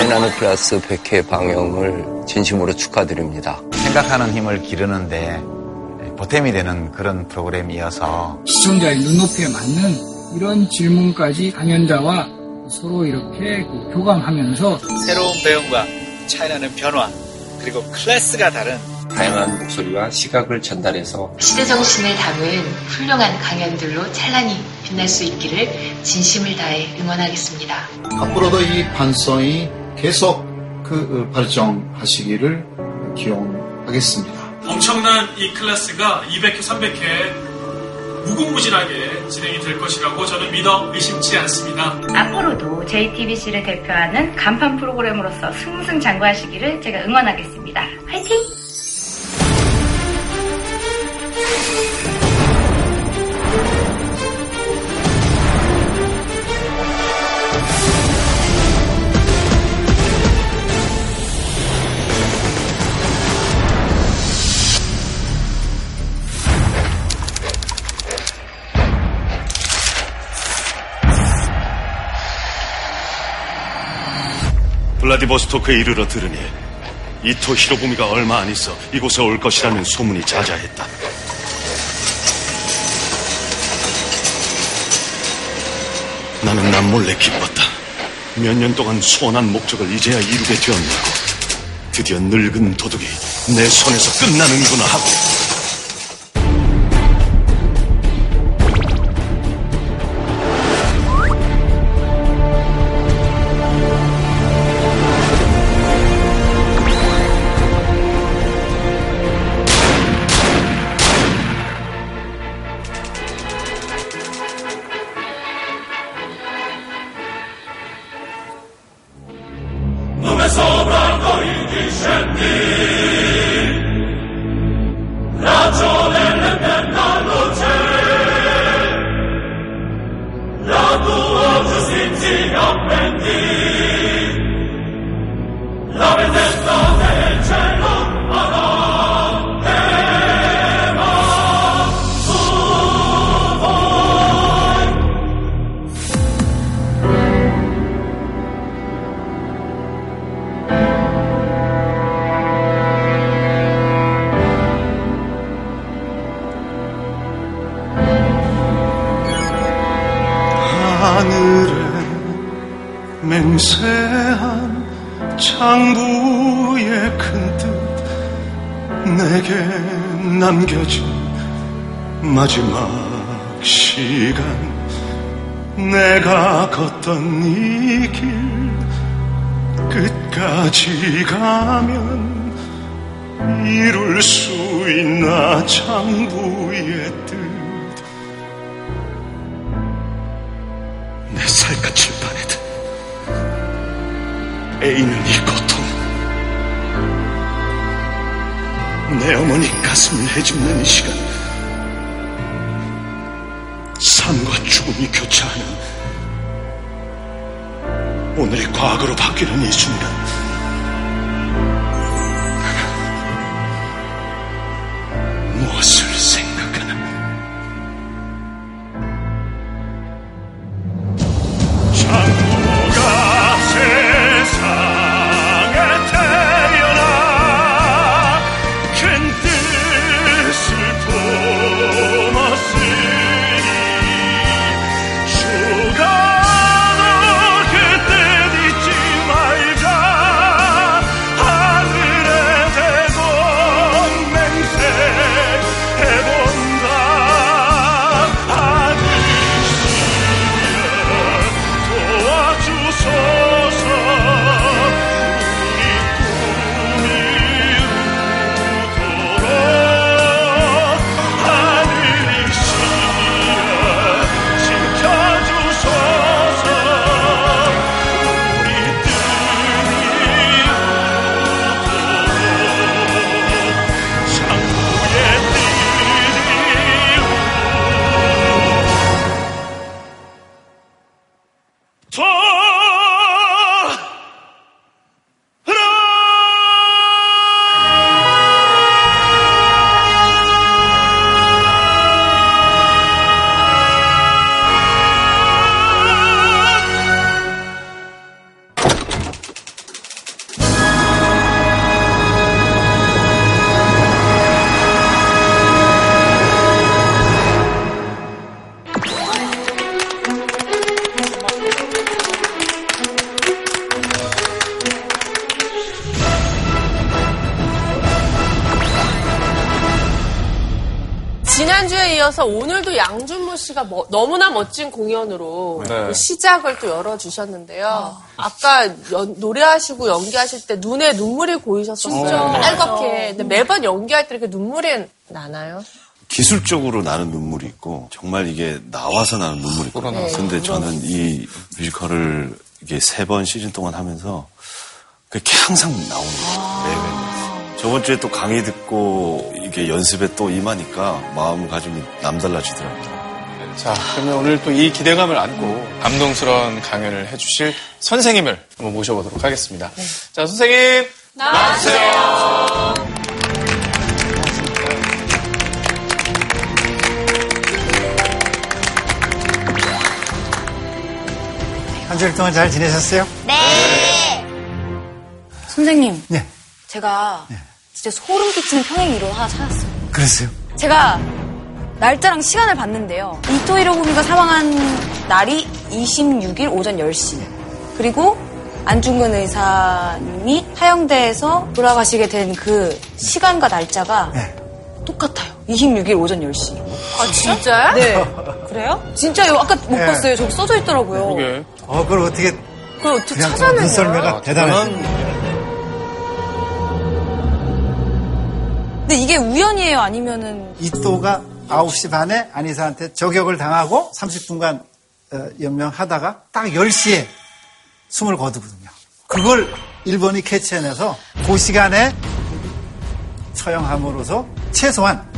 차이나는 클래스 100회 방영을 진심으로 축하드립니다. 생각하는 힘을 기르는데 보탬이 되는 그런 프로그램이어서 시청자의 눈높이에 맞는 이런 질문까지 강연자와 서로 이렇게 그 교감하면서 새로운 배움과 차이나는 변화 그리고 클래스가 다른 다양한 목소리와 시각을 전달해서 시대 정신을 담은 훌륭한 강연들로 찬란히 빛날 수 있기를 진심을 다해 응원하겠습니다. 앞으로도 이 반성이 계속 그 발전하시기를 기원하겠습니다. 엄청난 이 클래스가 200회, 300회 무궁무진하게 진행이 될 것이라고 저는 믿어 의심치 않습니다. 앞으로도 JTBC를 대표하는 간판 프로그램으로서 승승장구하시기를 제가 응원하겠습니다. 화이팅! 블라디보스토크에 이르러 들으니 이토 히로부미가 얼마 안 있어 이곳에 올 것이라는 소문이 자자했다. 나는 남몰래 기뻤다. 몇 년 동안 소원한 목적을 이제야 이루게 되었냐고. 드디어 늙은 도둑이 내 손에서 끝나는구나 하고. dove sopra noi discendi 창부의 큰 뜻 내게 남겨진 마지막 시간. 내가 걷던 이 길 끝까지 가면 이룰 수 있나 창부의 뜻. 내 살갗을 파내듯 애이는 이고 내 어머니 가슴을 헤집는 이 시간. 삶과 죽음이 교차하는 오늘이 과거로 바뀌는 이 순간 이어서 오늘도 양준모 씨가 뭐- 너무나 멋진 공연으로 네. 그 시작을 또 열어주셨는데요. 아까 연- 노래하시고 연기하실 때 눈에 눈물이 고이셨었어요. 진짜. 빨갛게. 근데 매번 연기할 때 이렇게 눈물이 나나요? 기술적으로 나는 눈물이 있고 정말 이게 나와서 나는 눈물이 있고 네, 근데 그런- 저는 이 뮤지컬을 이게 세 번 시즌 동안 하면서 그게 항상 나오는 거예요 매회 저번 주에 또 강의 듣고 이게 연습에 또 임하니까 마음가짐이 남달라지더라고요 자, 그러면 오늘 또 이 기대감을 안고 감동스러운 강연을 해주실 선생님을 한번 모셔보도록 하겠습니다. 자, 선생님. 나와주세요. 한 주일 동안 잘 지내셨어요? 네. 선생님. 네. 제가 진짜 소름 끼치는 평행 이론 하나 찾았어요. 그랬어요. 제가 날짜랑 시간을 봤는데요. 이토 히로부미가 사망한 날이 26일 오전 10시. 그리고 안중근 의사님이 하영대에서 돌아가시게 된 그 시간과 날짜가 똑같아요. 26일 오전 10시. 아, 진짜요? 네. 그래요? 진짜요? 아까 못 네. 봤어요. 저기 써져 있더라고요. 그게. 어, 그걸 어떻게. 그걸 어떻게 그냥 찾아내요? 눈썰매가 대단하 근데 이게 우연이에요? 아니면은 이또가 9시 반에 안희사한테 저격을 당하고 30분간 어, 연명하다가 딱 10시에 숨을 거두거든요. 그걸 일본이 캐치해내서 그 시간에 처형함으로써 최소한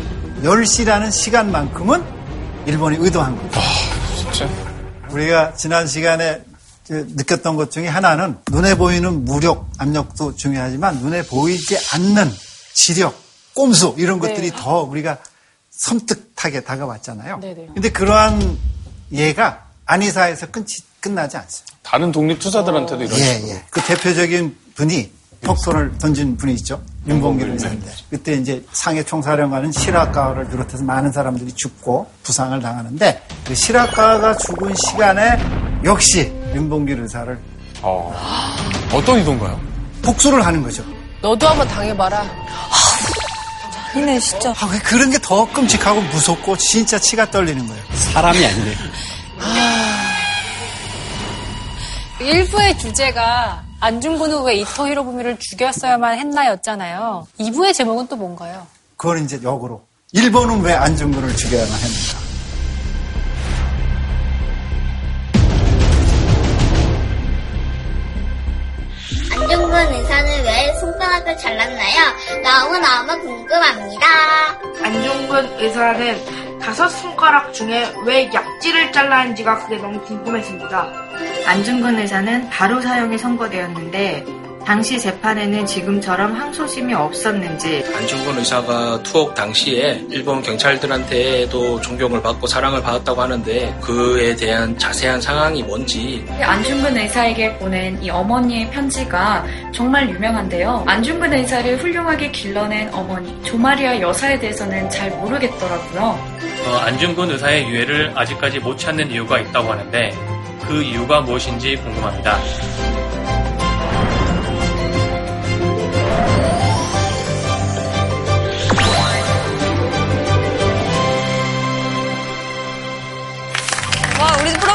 10시라는 시간만큼은 일본이 의도한 겁니다. 진짜? 우리가 지난 시간에 저 느꼈던 것 중에 하나는 눈에 보이는 무력, 압력도 중요하지만 눈에 보이지 않는 지력, 꼼수 이런 것들이 네. 더 우리가 섬뜩하게 다가왔잖아요. 네네. 근데 그러한 예가 안희사에서 끝이, 끝나지 않습니다. 다른 독립투사들한테도 이런 예, 식으로. 예. 그 대표적인 분이 폭탄을 던진 분이 있죠. 윤봉길 의사인데. 그때 이제 상해 총사령관은 실학가를 비롯해서 많은 사람들이 죽고 부상을 당하는데 그 실학가가 죽은 시간에 역시 윤봉길 의사를 어. 어떤 의도인가요? 복수를 하는 거죠. 너도 한번 당해봐라. 아니네 진짜. 아, 왜 그런 게 더 끔찍하고 무섭고 진짜 치가 떨리는 거예요. 사람이 아니네. 일부의 주제가 안중근 후보가 이토 히로부미를 죽였어야만 했나였잖아요. 2부의 제목은 또 뭔가요? 그걸 이제 역으로. 일본은 왜 안중근을 죽여야만 했는가. 잘랐나요? 너무너무 궁금합니다. 안중근 의사는 다섯 손가락 중에 왜 약지를 잘랐는지가 그게 너무 궁금했습니다. 안중근 의사는 바로 사형이 선고되었는데 당시 재판에는 지금처럼 항소심이 없었는지 안중근 의사가 투옥 당시에 일본 경찰들한테도 존경을 받고 사랑을 받았다고 하는데 그에 대한 자세한 상황이 뭔지 안중근 의사에게 보낸 이 어머니의 편지가 정말 유명한데요. 안중근 의사를 훌륭하게 길러낸 어머니 조마리아 여사에 대해서는 잘 모르겠더라고요. 어, 안중근 의사의 유해를 아직까지 못 찾는 이유가 있다고 하는데 그 이유가 무엇인지 궁금합니다.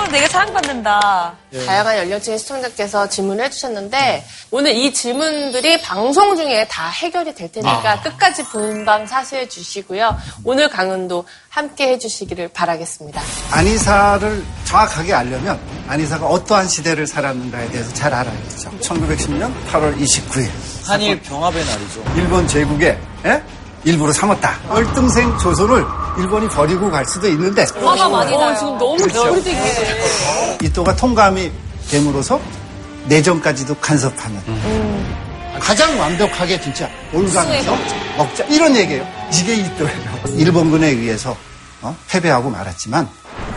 프로그램 되게 사랑받는다. 다양한 연령층의 시청자께서 질문을 해주셨는데 오늘 이 질문들이 방송 중에 다 해결이 될 테니까 아. 끝까지 본방 사수해 주시고요. 오늘 강연도 함께 해주시기를 바라겠습니다. 안희사를 정확하게 알려면 안희사가 어떠한 시대를 살았는가에 대해서 잘 알아야겠죠. 1910년 8월 29일. 한일 병합의 날이죠. 일본 제국의 예? 일부로 삼았다. 얼등생 조선을 일본이 버리고 갈 수도 있는데 화가 많이 나요. 지금 너무 그렇죠. 이또가 통감이 됨으로써 내전까지도 간섭하는 가장 완벽하게 진짜 올가면서 먹자 이런 얘기예요. 이게 이또예요. 일본군에 의해서 어? 패배하고 말았지만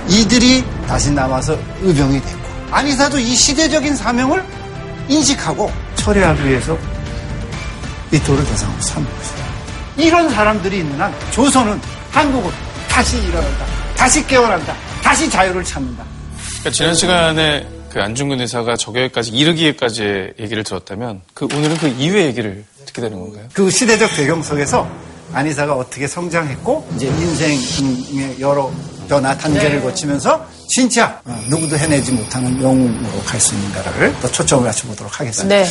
이들이 다시 남아서 의병이 됐고 안희사도 이 시대적인 사명을 인식하고 처리하기 위해서 이토를 대상으로 삼은 거죠. 이런 사람들이 있는 한 조선은 한국은 다시 일어난다. 다시 깨어난다. 다시 자유를 찾는다. 그러니까 지난 시간에 그 안중근 의사가 저격까지 이르기까지의 얘기를 들었다면 그 오늘은 그 이후의 얘기를 듣게 되는 건가요? 그 시대적 배경 속에서 안희사가 어떻게 성장했고 이제 인생의 여러 변화 단계를 네. 거치면서 진짜 어, 누구도 해내지 못하는 영웅으로 갈 수 있는가를 또 초점을 맞춰보도록 하겠습니다. 네.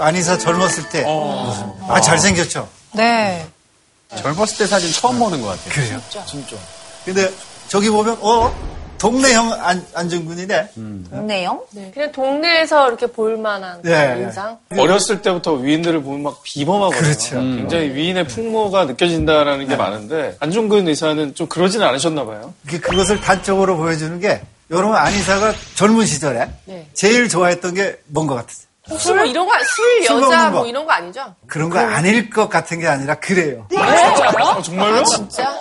안희사 젊었을 때. 아, 잘생겼죠? 네. 젊었을 때 사진 처음 보는 것 같아요. 그래요? 진짜. 근데 저기 보면, 어? 동네형 안, 안정군이네. 동네형? 그냥 동네에서 이렇게 볼만한 네. 인상. 어렸을 때부터 위인들을 보면 막 비범하거든요. 그렇죠. 음. 굉장히 위인의 풍모가 느껴진다라는 게 많은데 안중근 의사는 좀 그러진 않으셨나 봐요. 그- 그것을 단적으로 보여주는 게, 여러분 안희사가 젊은 시절에 네. 제일 좋아했던 게 뭔 것 같으세요? 혹시 뭐 이런 거, 술, 술 여자. 뭐 이런 거 아니죠? 그런 거 아닐 것 같은 게 아니라 그래요. 아, 정말요? 진짜?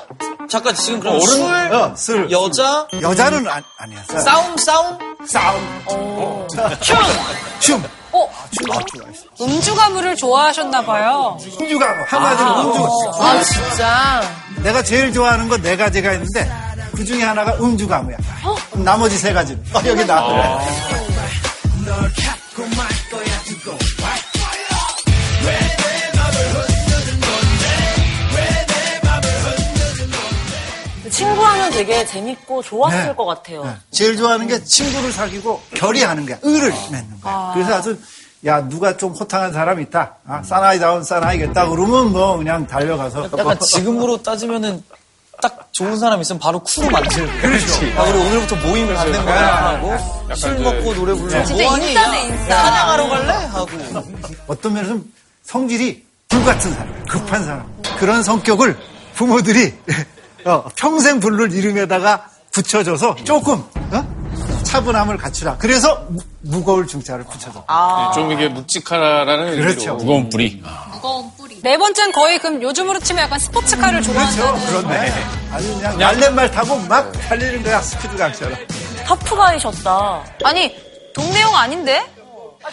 잠깐 지금 그럼 어른- 술, 어, 술. 여자, 여자는 아, 아니야. 싸움, 싸움, 싸움. 춤! 춤. 어? 춤. 아, 좋아했어. 음주가무를 좋아하셨나 봐요. 음주가무. 한마디로 아. 음주. 아, 진짜? 내가 제일 좋아하는 건 네 가지가 있는데, 그 중에 하나가 음주가무야. 그럼 나머지 세 가지는. 어, 여기 나. 친구하면 되게 재밌고 좋았을 네. 것 같아요. 제일 좋아하는 게 친구를 사귀고 결의하는 거야. 의를 맺는 거야. 그래서 아주 야 누가 좀 호탕한 사람 있다. 아, 사나이다운 사나이겠다. 그러면 뭐 그냥 달려가서 약간 지금으로 따지면은 딱 좋은 사람 있으면 바로 쿠로 만들고. 그렇지. 아, 그리고 오늘부터 모임 을 갖는 거야. 하고, 약간 술 그- 먹고 노래 부르고. 진짜 뭐하니? 인싸네, 야, 인싸. 사냥하러 갈래? 하고. 어떤 면에서 는 성질이 불같은 사람, 급한 사람. 그런 성격을 부모들이 어, 평생 부를 이름에다가 붙여줘서 조금 어? 차분함을 갖추라. 그래서 무, 무거울 중자를 붙여줘. 네, 좀 이게 묵직하라는 그렇죠. 의미로. 무거운 뿌리. 무거운 뿌리. 네 번째는 거의 그럼 요즘으로 치면 약간 스포츠카를 좋아한다는. 그렇네. 아주 그냥 날랜말 타고 막 달리는 거야 스피드 강처럼. 터프가이셨다. 아니, 동네형 아닌데?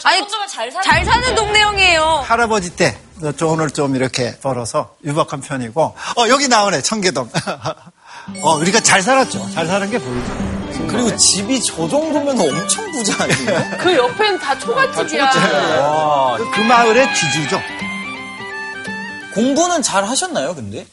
아니, 잘, 잘 사는 동네형이에요. 할아버지 때, 저 오늘 좀 이렇게 벌어서 유박한 편이고, 어, 여기 나오네, 청계동. 어, 우리가 잘 살았죠. 잘 사는 게 보이죠. 그리고 집이 저 정도면 엄청 부자 아니에요? 그 옆엔 다 초가집이야. 와. 그, 그 마을의 지주죠. 공부는 잘 하셨나요, 근데?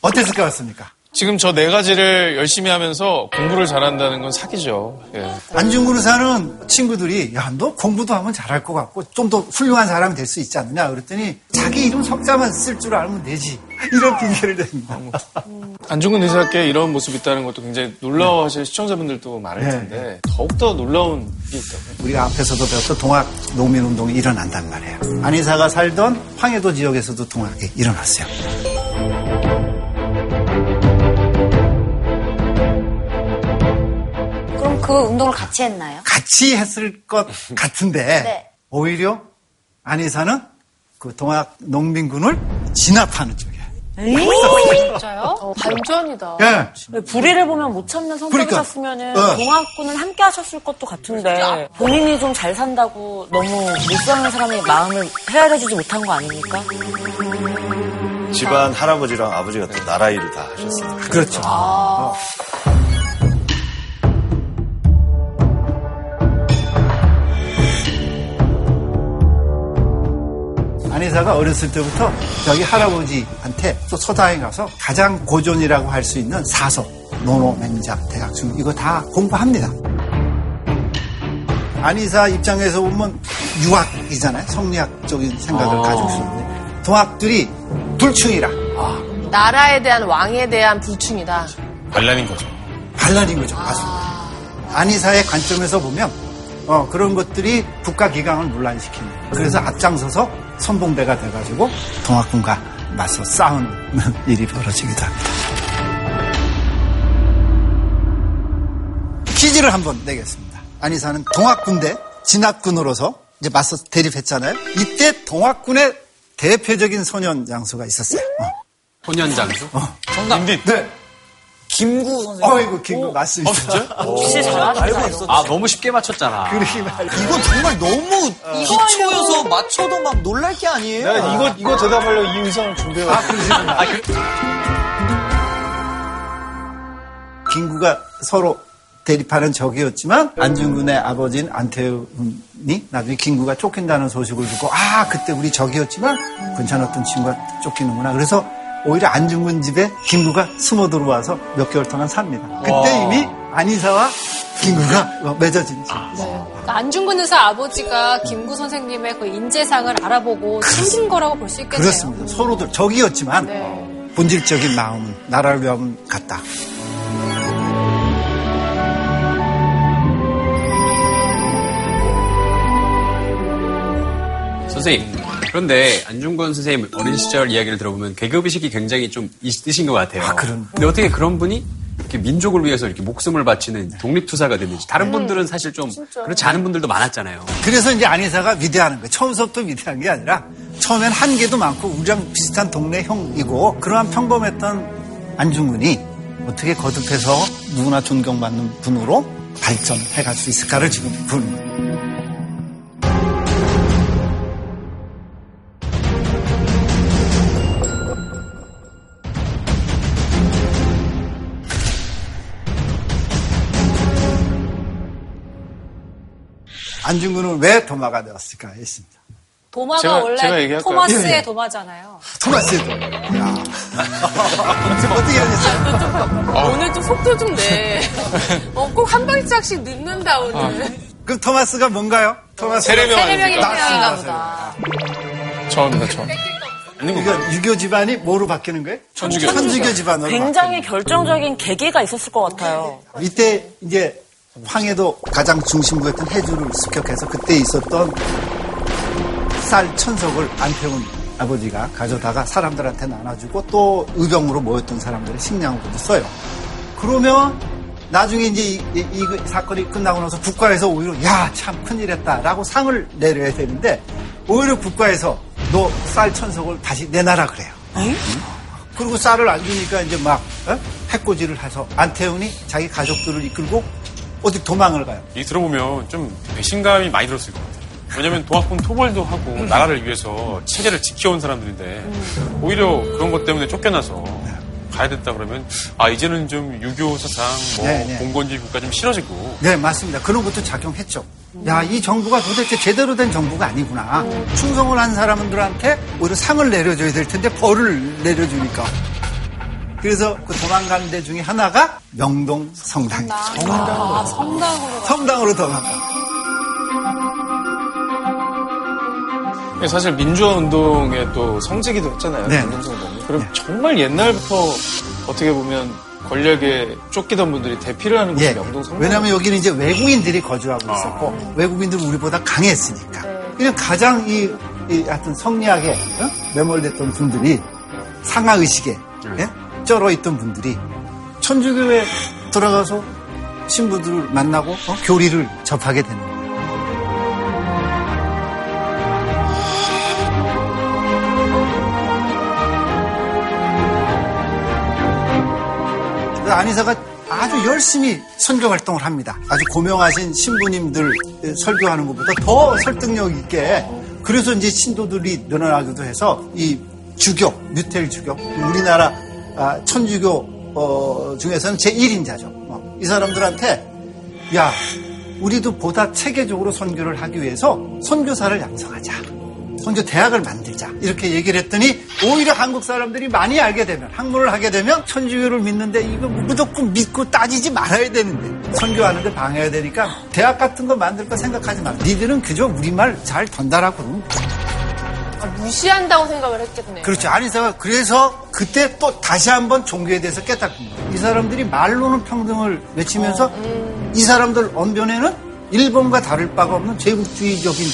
어땠을 것 같습니까? 지금 저 네 가지를 열심히 하면서 공부를 잘한다는 건 사기죠. 예. 안중근 의사는 친구들이, 야, 너 공부도 하면 잘할 것 같고, 좀 더 훌륭한 사람이 될 수 있지 않느냐. 그랬더니, 자기 이름 석자만 쓸 줄 알면 되지. 이런 핑계를 댑니다. 안중근 의사께 이런 모습이 있다는 것도 굉장히 놀라워하실 시청자분들도 많을 네. 텐데 더욱더 놀라운 게 있다고요. 우리가 앞에서도 배웠던 동학 농민 운동이 일어난단 말이에요. 안희사가 살던 황해도 지역에서도 동학이 일어났어요. 그 운동을 같이 했나요? 같이 했을 것 같은데 네. 오히려 안희사는 그 동학 농민군을 진압하는 쪽이에요. 진짜요? 어, 반전이다. 예. 불의를 보면 못 참는 그러니까. 성격이셨으면 어. 동학군은 함께 하셨을 것도 같은데 본인이 좀 잘 산다고 너무 못 사는 사람의 마음을 헤아려주지 못한 거 아닙니까? 집안 할아버지랑 아버지가 또 나라 일을 다 하셨어요. 그렇죠. 어. 안희사가 어렸을 때부터 저기 할아버지한테 또 서당에 가서 가장 고전이라고 할 수 있는 사서, 노노, 맹자, 대학중 이거 다 공부합니다. 안희사 입장에서 보면 유학이잖아요. 성리학적인 생각을 아. 가지고 있었는데 동학들이 불충이라 나라에 대한 왕에 대한 불충이다. 반란인 거죠. 반란인 거죠. 맞습니다. 안희사의 관점에서 보면 어, 그런 것들이 국가 기강을 논란시키는 거예요. 그래서 앞장서서 선봉대가 돼가지고 동학군과 맞서 싸우는 일이 벌어지기도 합니다. 퀴즈를 한번 내겠습니다. 안희사는 동학군대 진압군으로서 이제 맞서 대립했잖아요. 이때 동학군의 대표적인 소년 장수가 있었어요. 어. 혼연장수? 어. 정답. 네. 김구 선생님. 어이구, 김구 맞습니다. 어, 진짜? 혹시 잘하시나요? 알고 있었죠. 아, 너무 쉽게 맞췄잖아. 그러긴 말이야. 이건 정말 너무 기초여서 맞춰도 막 놀랄 게 아니에요. 내가 이거, 이거 대답하려고 이 의상을 준비해왔어. 아, 그러시구나. 김구가 서로 대립하는 적이었지만 안중근의 아버지인 안태훈이 나중에 김구가 쫓긴다는 소식을 듣고 아 그때 우리 적이었지만 괜찮았던 친구가 쫓기는구나 그래서 오히려 안중근 집에 김구가 숨어 들어와서 몇 개월 동안 삽니다. 그때 와. 이미 안희사와 김구가 어, 맺어진 지 그러니까 안중근 의사 아버지가 김구 선생님의 그 인재상을 알아보고 챙긴 거라고 볼 수 있겠네요. 그렇습니다. 서로들 적이었지만 본질적인 마음은 나라를 위하면 같다. 선생님. 그런데 안중근 선생님 어린 시절 이야기를 들어보면 계급의식이 굉장히 좀 있으신 것 같아요. 아, 그런. 근데 어떻게 그런 분이 이렇게 민족을 위해서 이렇게 목숨을 바치는 독립투사가 됐는지 다른 분들은 사실 좀 그렇지 않은 분들도 많았잖아요. 그래서 이제 안희사가 위대하는 거예요. 처음부터 위대한 게 아니라 처음엔 한계도 많고 우리랑 비슷한 동네 형이고 그러한 평범했던 안중근이 어떻게 거듭해서 누구나 존경받는 분으로 발전해 갈 수 있을까를 지금 보는 거예요. 안중근은 왜 도마가 되었을까 했습니다. 도마가 제가- 원래 제가 얘기할까요? 토마스의 예, 예. 도마잖아요. 토마스의 도마. 야. 어떻게 하셨어요? 오늘 좀 속도 좀 내. 어, 꼭 한 발짝씩 늦는다, 오늘. 그럼 토마스가 뭔가요? 토마스 세례명. 태양인가 보다. 처음이다, 처음. 이거 유교 집안이 뭐로 바뀌는 거예요? 천주교. 천주교 집안으로. 굉장히 결정적인 계기가 있었을 것 같아요. 이때 이제 황해도 가장 중심부였던 해주를 습격해서 그때 있었던 쌀 천석을 안태훈 아버지가 가져다가 사람들한테 나눠주고 또 의병으로 모였던 사람들의 식량으로도 써요. 그러면 나중에 이제 이, 이- 이 사건이 끝나고 나서 국가에서 오히려 야 참 큰일했다라고 상을 내려야 되는데 오히려 국가에서 너 쌀 천석을 다시 내놔라 그래요. 그리고 쌀을 안 주니까 이제 막 어? 해코지를 해서 안태훈이 자기 가족들을 이끌고 어디 도망을 가요. 이 들어보면 좀 배신감이 많이 들었을 것 같아요. 왜냐면 도학군 토벌도 하고 나라를 위해서 체제를 지켜온 사람들인데 오히려 그런 것 때문에 쫓겨나서 가야 됐다 그러면 아 이제는 좀 유교 사상 뭐 네, 네. 공권주의 국가 좀 싫어지고 네, 맞습니다. 그런 것도 작용했죠. 야, 이 정부가 도대체 제대로 된 정부가 아니구나. 충성을 한 사람들한테 오히려 상을 내려줘야 될 텐데 벌을 내려주니까. 그래서 그 도망간 데 중에 하나가 명동 성당이죠. 아, 성당으로. 성당으로 도망가. 사실 민주화 운동의 또 성지기도 했잖아요. 네. 명동성당이. 그럼 정말 옛날부터 어떻게 보면 권력에 쫓기던 분들이 대피를 하는 곳이 예. 명동 성당. 왜냐하면 여기는 이제 외국인들이 거주하고 있었고 외국인들은 우리보다 강했으니까. 그냥 가장 이, 이 하여튼 성리학에 어? 매몰됐던 분들이 상하 의식에 예? 쩔어 있던 분들이 천주교에 들어가서 신부들을 만나고 어? 교리를 접하게 되는 거예요. 안희사가 아주 열심히 선교 활동을 합니다. 아주 고명하신 신부님들 설교하는 것보다 더 설득력 있게 그래서 이제 신도들이 늘어나기도 해서 이 주교, 뉴텔 주교, 우리나라 아, 천주교 어, 중에서는 제1인자죠. 어, 이 사람들한테 야, 우리도 보다 체계적으로 선교를 하기 위해서 선교사를 양성하자. 선교 대학을 만들자. 이렇게 얘기를 했더니 오히려 한국 사람들이 많이 알게 되면 학문을 하게 되면 천주교를 믿는데 이거 무조건 믿고 따지지 말아야 되는데 선교하는데 방해해야 되니까 대학 같은 거 만들 거 생각하지 마. 니들은 그저 우리말 잘 돼. 아, 무시한다고 생각을 했겠네. 그렇죠. 안희사가 그래서 그때 또 다시 한번 종교에 대해서 깨닫습니다. 이 사람들이 말로는 평등을 외치면서 이 사람들 언변에는 일본과 다를 바가 없는 제국주의적인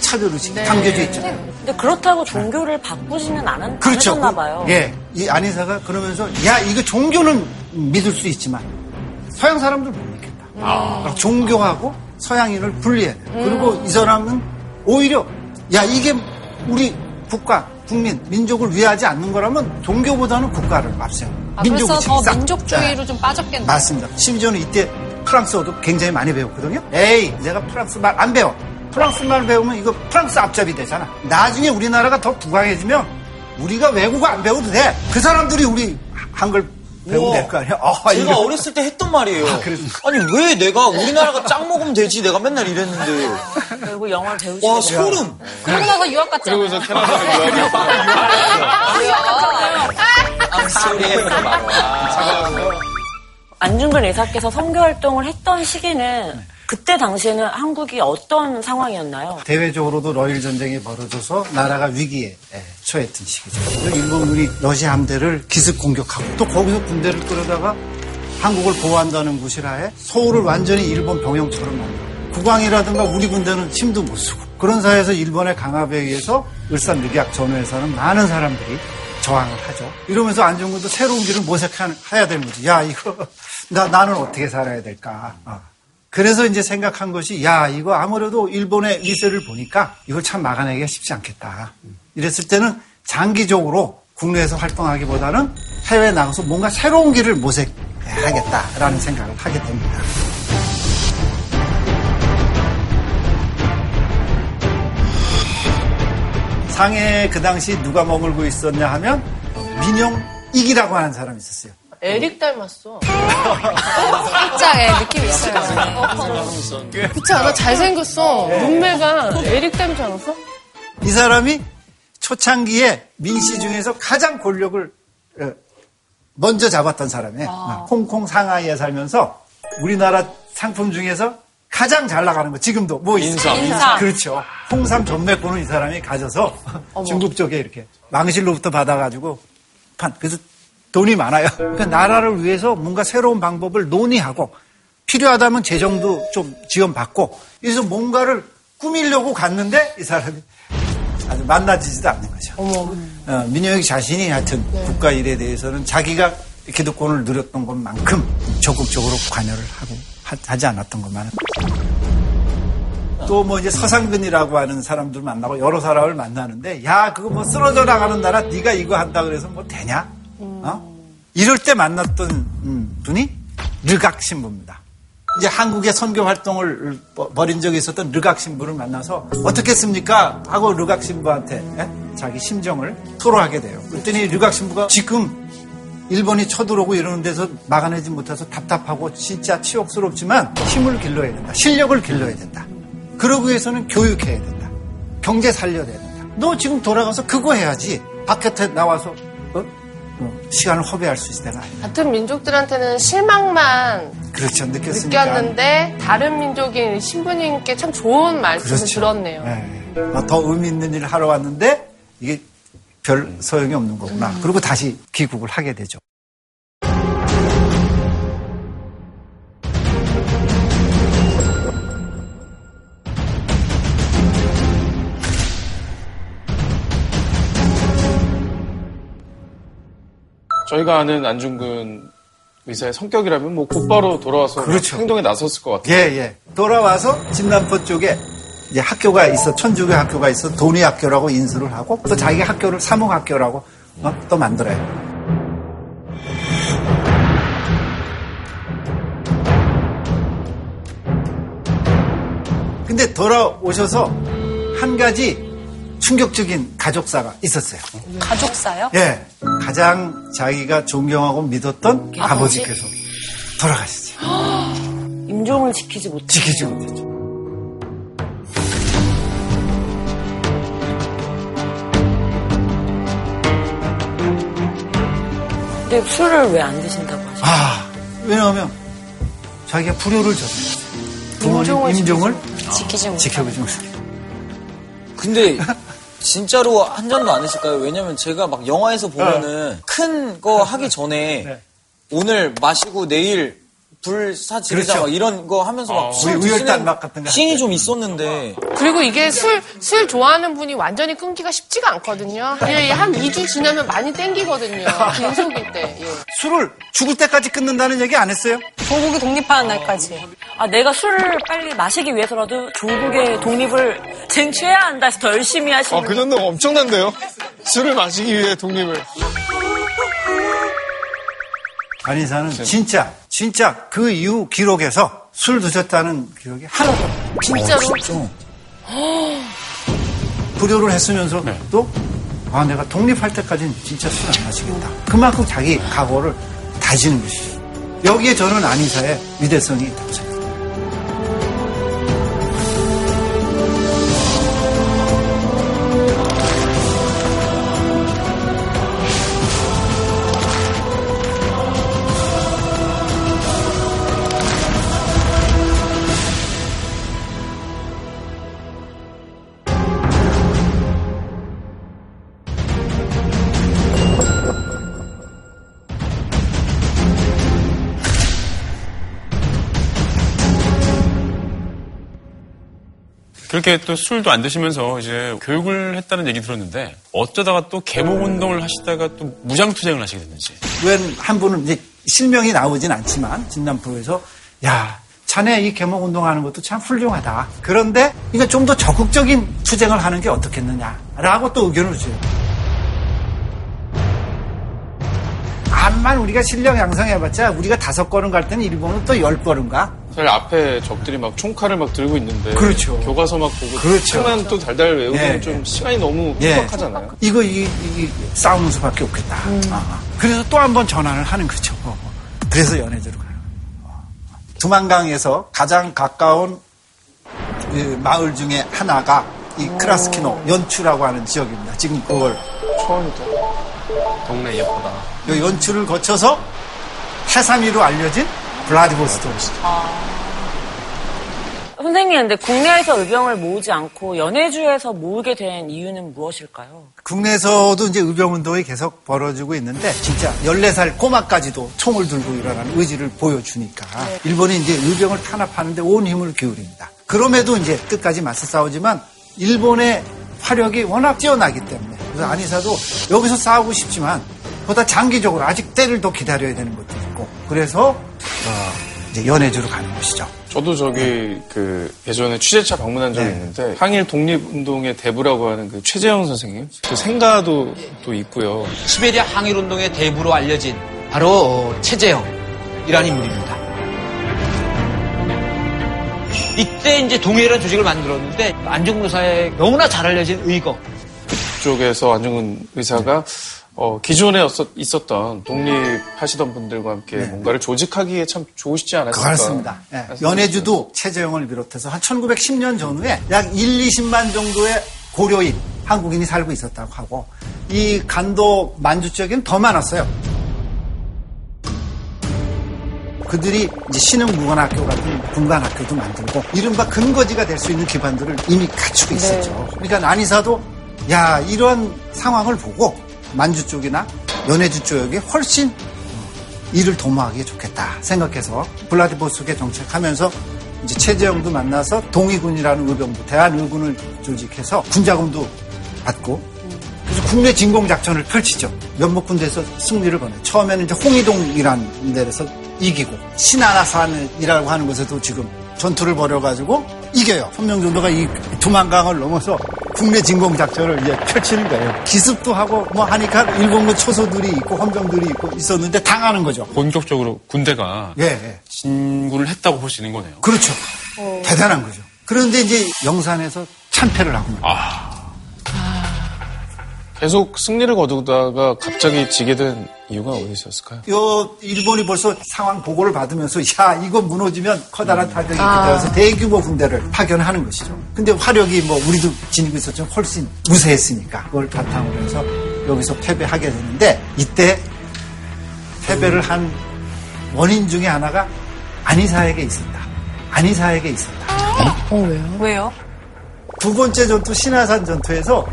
차별의식이 담겨져 있잖아요. 근데 그렇다고 종교를 바꾸지는 그렇죠. 않으셨나 봐요. 예. 이 안희사가 그러면서 야, 이거 종교는 믿을 수 있지만 서양 사람들 못 믿겠다. 그러니까 종교하고 서양인을 분리해야 돼. 그리고 이 사람은 오히려 야, 이게 우리 국가, 국민, 민족을 위하지 않는 거라면 종교보다는 국가를 앞세워. 아, 그래서 민족 더 싹. 민족주의로 좀 빠졌겠네요. 맞습니다. 심지어는 이때 프랑스어도 굉장히 많이 배웠거든요. 에이, 내가 프랑스 말 안 배워. 프랑스 말 배우면 이거 프랑스 앞잡이 되잖아. 나중에 우리나라가 더 부강해지면 우리가 외국어 안 배워도 돼. 그 사람들이 우리 한글 배우면. 될 거 아니야. 어, 제가 이거. 어렸을 때 했던 말이에요. 아 니 왜 내가 우리나라가 짱 먹으면 되지? 내가 맨날 이랬는데. 결국 영어를 배우시게 와. 소름. 그러고 나서 유학 갔잖아요. 그러고 서 캐나다로 유학 안중근 의사께서 선교 활동을 했던 시기는 그때 당시에는 한국이 어떤 상황이었나요? 대외적으로도 러일 전쟁이 벌어져서 나라가 위기에 예, 처했던 시기죠. 일본군이 러시아 함대를 기습 공격하고 또 거기서 군대를 끌어다가 한국을 보호한다는 구실하에 서울을 완전히 일본 병영처럼 만들어. 국왕이라든가 우리 군대는 힘도 못 쓰고 그런 사이에서 일본의 강압에 의해서 을산 늑약 전후에서는 많은 사람들이 저항을 하죠. 이러면서 안중근도 새로운 길을 모색해야 되는 거지. 야 이거 나 나는 어떻게 살아야 될까? 어. 그래서 이제 생각한 것이 야 이거 아무래도 일본의 위세를 보니까 이걸 참 막아내기가 쉽지 않겠다. 이랬을 때는 장기적으로 국내에서 활동하기보다는 해외에 나가서 뭔가 새로운 길을 모색해야겠다라는 생각을 하게 됩니다. 상해에 그 당시 누가 머물고 있었냐 하면 민영익이라고 하는 사람이 있었어요. 에릭 닮았어. 살짝 예, 느낌 있어요. 그렇지 않아? 잘생겼어. 눈매가 에릭 닮지 않았어? 이 사람이 초창기에 민씨 중에서 가장 권력을 어, 먼저 잡았던 사람이에요. 어, 홍콩 상하이에 살면서 우리나라 상품 중에서 가장 잘 나가는 거 지금도 뭐 있어요? 인삼. 인삼. 그렇죠. 홍삼 전매권을 이 사람이 가져서 중국 쪽에 이렇게 망실로부터 받아가지고 판 그래서 돈이 많아요. 그러니까 나라를 위해서 뭔가 새로운 방법을 논의하고 필요하다면 재정도 좀 지원받고 그래서 뭔가를 꾸미려고 갔는데 이 사람이 아주 만나지지도 않는 거죠. 어, 민영이 자신이 하여튼 국가 일에 대해서는 자기가 기득권을 누렸던 것만큼 적극적으로 관여를 하고 하, 하지 않았던 것만은 또뭐 이제 서상근이라고 하는 사람들 만나고 여러 사람을 만나는데 야 그거 뭐 쓰러져 나가는 나라 네가 이거 한다 그래서 뭐 되냐? 어? 이럴 때 만났던 음, 분이 르각 신부입니다. 이제 한국의 선교 활동을 버- 벌인 적이 있었던 르각 신부를 만나서 어떻겠습니까? 하고 르각 신부한테 예? 자기 심정을 토로하게 돼요. 그랬더니 르각 신부가 지금 일본이 쳐들어오고 이러는 데서 막아내지 못해서 답답하고 진짜 치욕스럽지만 힘을 길러야 된다. 실력을 길러야 된다. 그러기 위해서는 교육해야 된다. 경제 살려야 된다. 너 지금 돌아가서 그거 해야지. 바깥에 나와서 어? 어, 시간을 허비할 수 있을 때가 아니야. 같은 민족들한테는 실망만 그렇죠. 느꼈으니까. 느꼈는데 다른 민족인 신부님께 참 좋은 말씀을 그렇죠. 들었네요. 네. 어, 더 의미 있는 일을 하러 왔는데 이게 별 소용이 없는 거구나. 그리고 다시 귀국을 하게 되죠. 저희가 아는 안중근 의사의 성격이라면 뭐 곧바로 돌아와서 그렇죠. 행동에 나섰을 것 같아요. 예, 예. 돌아와서 진남포 쪽에 이제 학교가 있어, 천주교 학교가 있어, 돈의 학교라고 인수를 하고 또 자기 학교를 사목 학교라고 어, 또 만들어요. 근데 돌아오셔서 한 가지 충격적인 가족사가 있었어요. 가족사요? 예. 가장 자기가 존경하고 믿었던 아버지? 아버지께서 돌아가시죠. 임종을 지키지 못해. 지키지 못했죠. 근데 술을 왜 안 드신다고 하시죠? 아, 왜냐하면 자기가 불효를 졌어요. 부모님 임종을 지키지 못해. 지켜보지 못해요. 근데 진짜로 한 잔도 안 드실까요? 왜냐면 제가 막 영화에서 보면은 큰 거 하기 전에 오늘 마시고 내일 불사 지르자 그렇죠. 막 이런 거 하면서 막술 우리 드시는 우열단 막 같은 거 씬이 좀 있었는데 그리고 이게 술, 술 좋아하는 분이 완전히 끊기가 쉽지가 않거든요. 예, 한 2주 지나면 많이 땡기거든요. 빈속일 때. 예. 술을 죽을 때까지 끊는다는 얘기 안 했어요? 조국이 독립하는 날까지. 아, 내가 술을 빨리 마시기 위해서라도 조국의 독립을 쟁취해야 한다 해서 더 열심히 하시는. 아, 그 정도가 엄청난데요? 술을 마시기 위해 독립을. 안희사는 진짜 진짜 그 이후 기록에서 술 드셨다는 기록이 하나도 없어요. 진짜로? 어. 불효를 했으면서 네. 또 아, 내가 독립할 때까지는 진짜 술 안 마시겠다. 그만큼 자기 각오를 다지는 것이죠. 여기에 저는 안희사의 위대성이 있다고 생각합니다. 그렇게 또 술도 안 드시면서 이제 교육을 했다는 얘기 들었는데 어쩌다가 또 개목 운동을 하시다가 또 무장투쟁을 하시게 됐는지. 웬한 분은 이제 실명이 나오진 않지만 진남포에서 야 자네 이 개목 운동하는 것도 참 훌륭하다. 그런데 이거 좀 더 적극적인 투쟁을 하는 게 어떻겠느냐라고 또 의견을 줘요. 암만 우리가 실력 양성해봤자 우리가 다섯 걸음 갈 때는 일본은 또 열 걸음 가. 사실 앞에 적들이 막 총칼을 막 들고 있는데 그렇죠. 교과서 막 보고 그렇죠. 책만 또 달달 외우면 예, 좀 예. 시간이 너무 예. 촉박하잖아요. 이거 이, 이 싸우는 수밖에 없겠다. 아, 그래서 또 한 번 전환을 하는 거죠. 그래서 가는 거예요. 두만강에서 가장 가까운 그 마을 중에 하나가 이 크라스키노 연추라고 하는 지역입니다. 지금 그걸 처음이다. 동네 예쁘다. 이 연추를 거쳐서 해삼이로 알려진 블라디보스토크. 선생님, 근데 국내에서 의병을 모으지 않고 연해주에서 모으게 된 이유는 무엇일까요? 국내에서도 이제 의병운동이 계속 벌어지고 있는데 진짜 14살 꼬마까지도 총을 들고 일어나는 의지를 보여주니까 일본이 이제 의병을 탄압하는데 온 힘을 기울입니다. 그럼에도 이제 끝까지 맞서 싸우지만 일본의 화력이 워낙 뛰어나기 때문에 그래서 안희사도 여기서 싸우고 싶지만 보다 장기적으로 아직 때를 더 기다려야 되는 것도 있고 그래서 어, 이제 연해주로 가는 것이죠. 저도 저기 그 예전에 취재차 방문한 적이 네. 있는데 항일 독립운동의 대부라고 하는 그 최재형 선생님 그 생가도 또 있고요. 시베리아 항일운동의 대부로 알려진 바로 어, 최재형이라는 인물입니다. 이때 이제 동해라는 조직을 만들었는데 안중근 의사의 너무나 잘 알려진 의거 쪽에서 안중근 의사가 어, 기존에 있었던 독립하시던 분들과 함께 뭔가를 조직하기에 참 좋으시지 않았을까. 그렇습니다. 예, 연해주도 최재형을 비롯해서 한 1910년 전후에 약 1, 20만 정도의 고려인, 한국인이 살고 있었다고 하고 이 간도 만주 지역에는 더 많았어요. 그들이 이제 신흥무관학교 같은 분관학교도 만들고 이른바 근거지가 될 수 있는 기반들을 이미 갖추고 있었죠. 그러니까 안희사도 야 이런 상황을 보고 만주 쪽이나 연해주 쪽이 훨씬 일을 도모하기에 좋겠다 생각해서 블라디보스크에 정착하면서 이제 최재형도 만나서 동의군이라는 의병부 대한의군을 조직해서 군자금도 받고 그래서 국내 진공 작전을 펼치죠. 면목 군대에서 승리를 거네. 처음에는 이제 홍이동이라는 데에서 이기고 신하나산이라고 하는 곳에도 지금 전투를 벌여가지고 이겨요. 선명정도가 이 두만강을 넘어서 국내 진공 작전을 이제 펼치는 거예요. 기습도 하고 뭐 하니까 일본군 초소들이 있고 함정들이 있고 있었는데 당하는 거죠. 본격적으로 군대가 예, 예. 진군을 했다고 볼 수 있는 거네요. 그렇죠. 대단한 거죠. 그런데 이제 영산에서 참패를 하고 아. 계속 승리를 거두다가 갑자기 지게 된 이유가 어디 있었을까요? 요 일본이 벌써 상황 보고를 받으면서 야 이거 무너지면 커다란 타격이 아. 되어서 대규모 군대를 파견하는 것이죠. 근데 화력이 뭐 우리도 지니고 있었지만 훨씬 우세했으니까 그걸 바탕으로 해서 여기서 패배하게 되는데 이때 패배를 한 원인 중에 하나가 안희사에게 있었다. 안희사에게 있었다. 어, 왜요? 왜요? 두 번째 전투 신화산 전투에서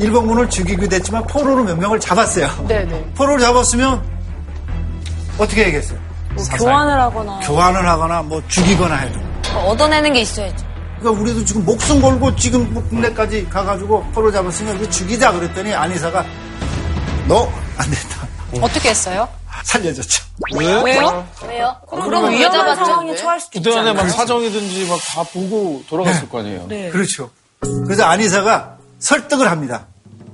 일본군을 죽이기도 했지만 포로로 몇 명을 잡았어요. 네네. 포로를 잡았으면 어떻게 해야겠어요? 사살. 교환을 하거나. 교환을 하거나 뭐 죽이거나 해도. 얻어내는 게 있어야죠. 그러니까 우리도 지금 목숨 걸고 지금 뭐 국내까지 가가지고 포로 잡았으면 우리 죽이자 그랬더니 안희사가 너 안 된다. 어떻게 했어요? 살려줬죠. 왜요? 왜요? 그럼 위험한 상황에 처할 수도 부대 안에 막 있잖아요. 사정이든지 막 다 보고 돌아갔을 거 아니에요. 그렇죠. 그래서 안희사가 설득을 합니다.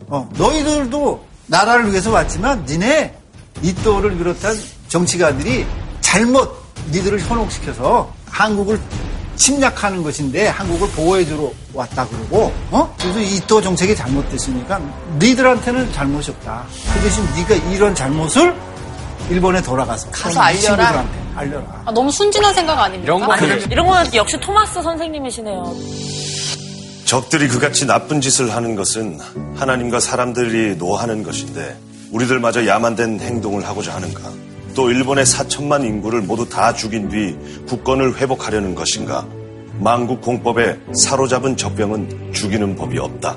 어, 너희들도 나라를 위해서 왔지만 니네 이또를 비롯한 정치가들이 잘못 니들을 현혹시켜서 한국을 침략하는 것인데 한국을 보호해주러 왔다 그러고 어? 그래서 이또 정책이 잘못됐으니까 니들한테는 잘못이 없다. 그 대신 네가 이런 잘못을 일본에 돌아가서 가서 알려라. 친구들한테 알려라. 아, 너무 순진한 생각 아닙니까? 아니, 이런 거는 역시 토마스 선생님이시네요. 적들이 그같이 나쁜 짓을 하는 것은 하나님과 사람들이 노하는 것인데 우리들마저 야만된 행동을 하고자 하는가? 또 일본의 4천만 인구를 모두 다 죽인 뒤 국권을 회복하려는 것인가? 망국 공법에 사로잡은 적병은 죽이는 법이 없다.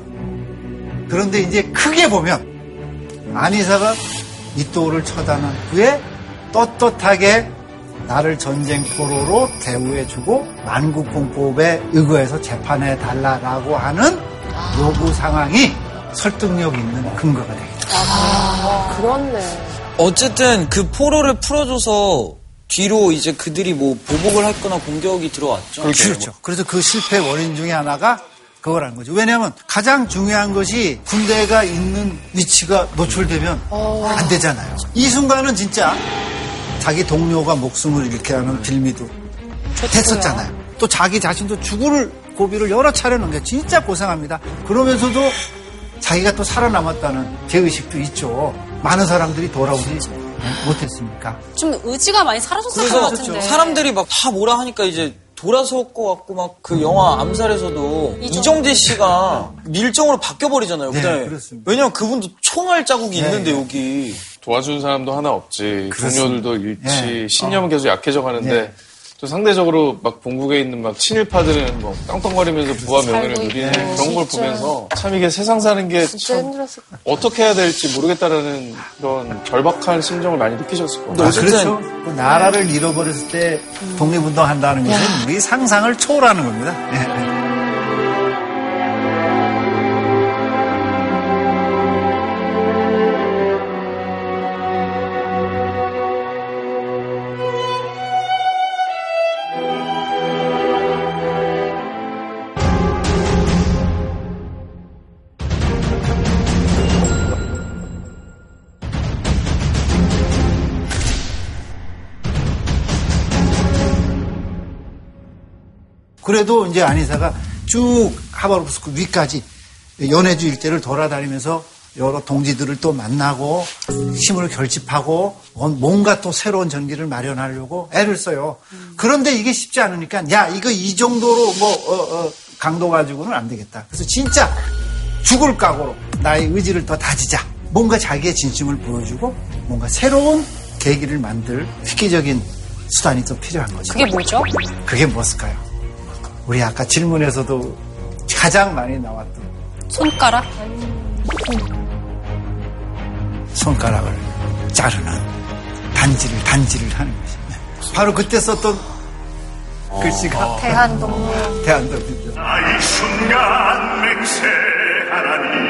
그런데 이제 크게 보면 안희사가 이토를 처단한 후에 떳떳하게 나를 전쟁 포로로 대우해주고 만국공법에 의거해서 재판해 달라라고 하는 요구 상황이 설득력 있는 근거가 되겠다. 아, 그렇네. 어쨌든 그 포로를 풀어줘서 뒤로 이제 그들이 뭐 보복을 했거나 공격이 들어왔죠. 그렇죠. 그래서 그 실패 원인 중에 하나가 그거라는 거죠. 왜냐하면 가장 중요한 것이 군대가 있는 위치가 노출되면 안 되잖아요. 이 순간은 진짜 자기 동료가 목숨을 잃게 하는 빌미도 됐었잖아요. 또 자기 자신도 죽을 고비를 여러 차례 넘겨 진짜 고생합니다. 그러면서도 자기가 또 살아남았다는 죄의식도 있죠. 많은 사람들이 돌아오지 못했으니까. 좀 의지가 많이 사라졌을 것 같은데. 사람들이 막 다 뭐라 하니까 이제 돌아설 것 같고 막 그 영화 암살에서도 이정재. 이정재 씨가 밀정으로 바뀌어 버리잖아요. 네, 그다음에 그렇습니다. 왜냐면 그분도 총알 자국이 네. 있는데 여기 도와준 사람도 하나 없지. 그렇습니다. 동료들도 잃지. 네. 신념은 계속 약해져 가는데 네. 또 상대적으로 막 본국에 있는 막 친일파들은 뭐 깡통거리면서 부와 명예를 누리는. 그런 걸 진짜. 보면서 참 이게 세상 사는 게 진짜 참 힘들었을 것 어떻게 해야 될지 모르겠다라는 그런 절박한 심정을 많이 느끼셨을 거예요. 아, 그렇죠. 그 나라를 잃어버렸을 때 독립운동 한다는 것은 우리 상상을 초월하는 겁니다. 그래도 이제 안희사가 쭉 하바롭스크 위까지 연해주 일대를 돌아다니면서 여러 동지들을 또 만나고 힘을 결집하고 뭔가 또 새로운 전기를 마련하려고 애를 써요. 그런데 이게 쉽지 않으니까 야 이거 이 정도로 뭐 어, 어, 강도 가지고는 안 되겠다. 그래서 진짜 죽을 각오로 나의 의지를 더 다지자. 뭔가 자기의 진심을 보여주고 뭔가 새로운 계기를 만들 획기적인 수단이 또 필요한 거죠. 그게 뭐죠? 그게 무엇일까요? 우리 아까 질문에서도 가장 많이 나왔던 손가락? 손가락을 자르는 단지를 단지를 하는 것입니다. 바로 그때 썼던 글씨가 대한독립. 대한독립. 나이 순간 맹세하나니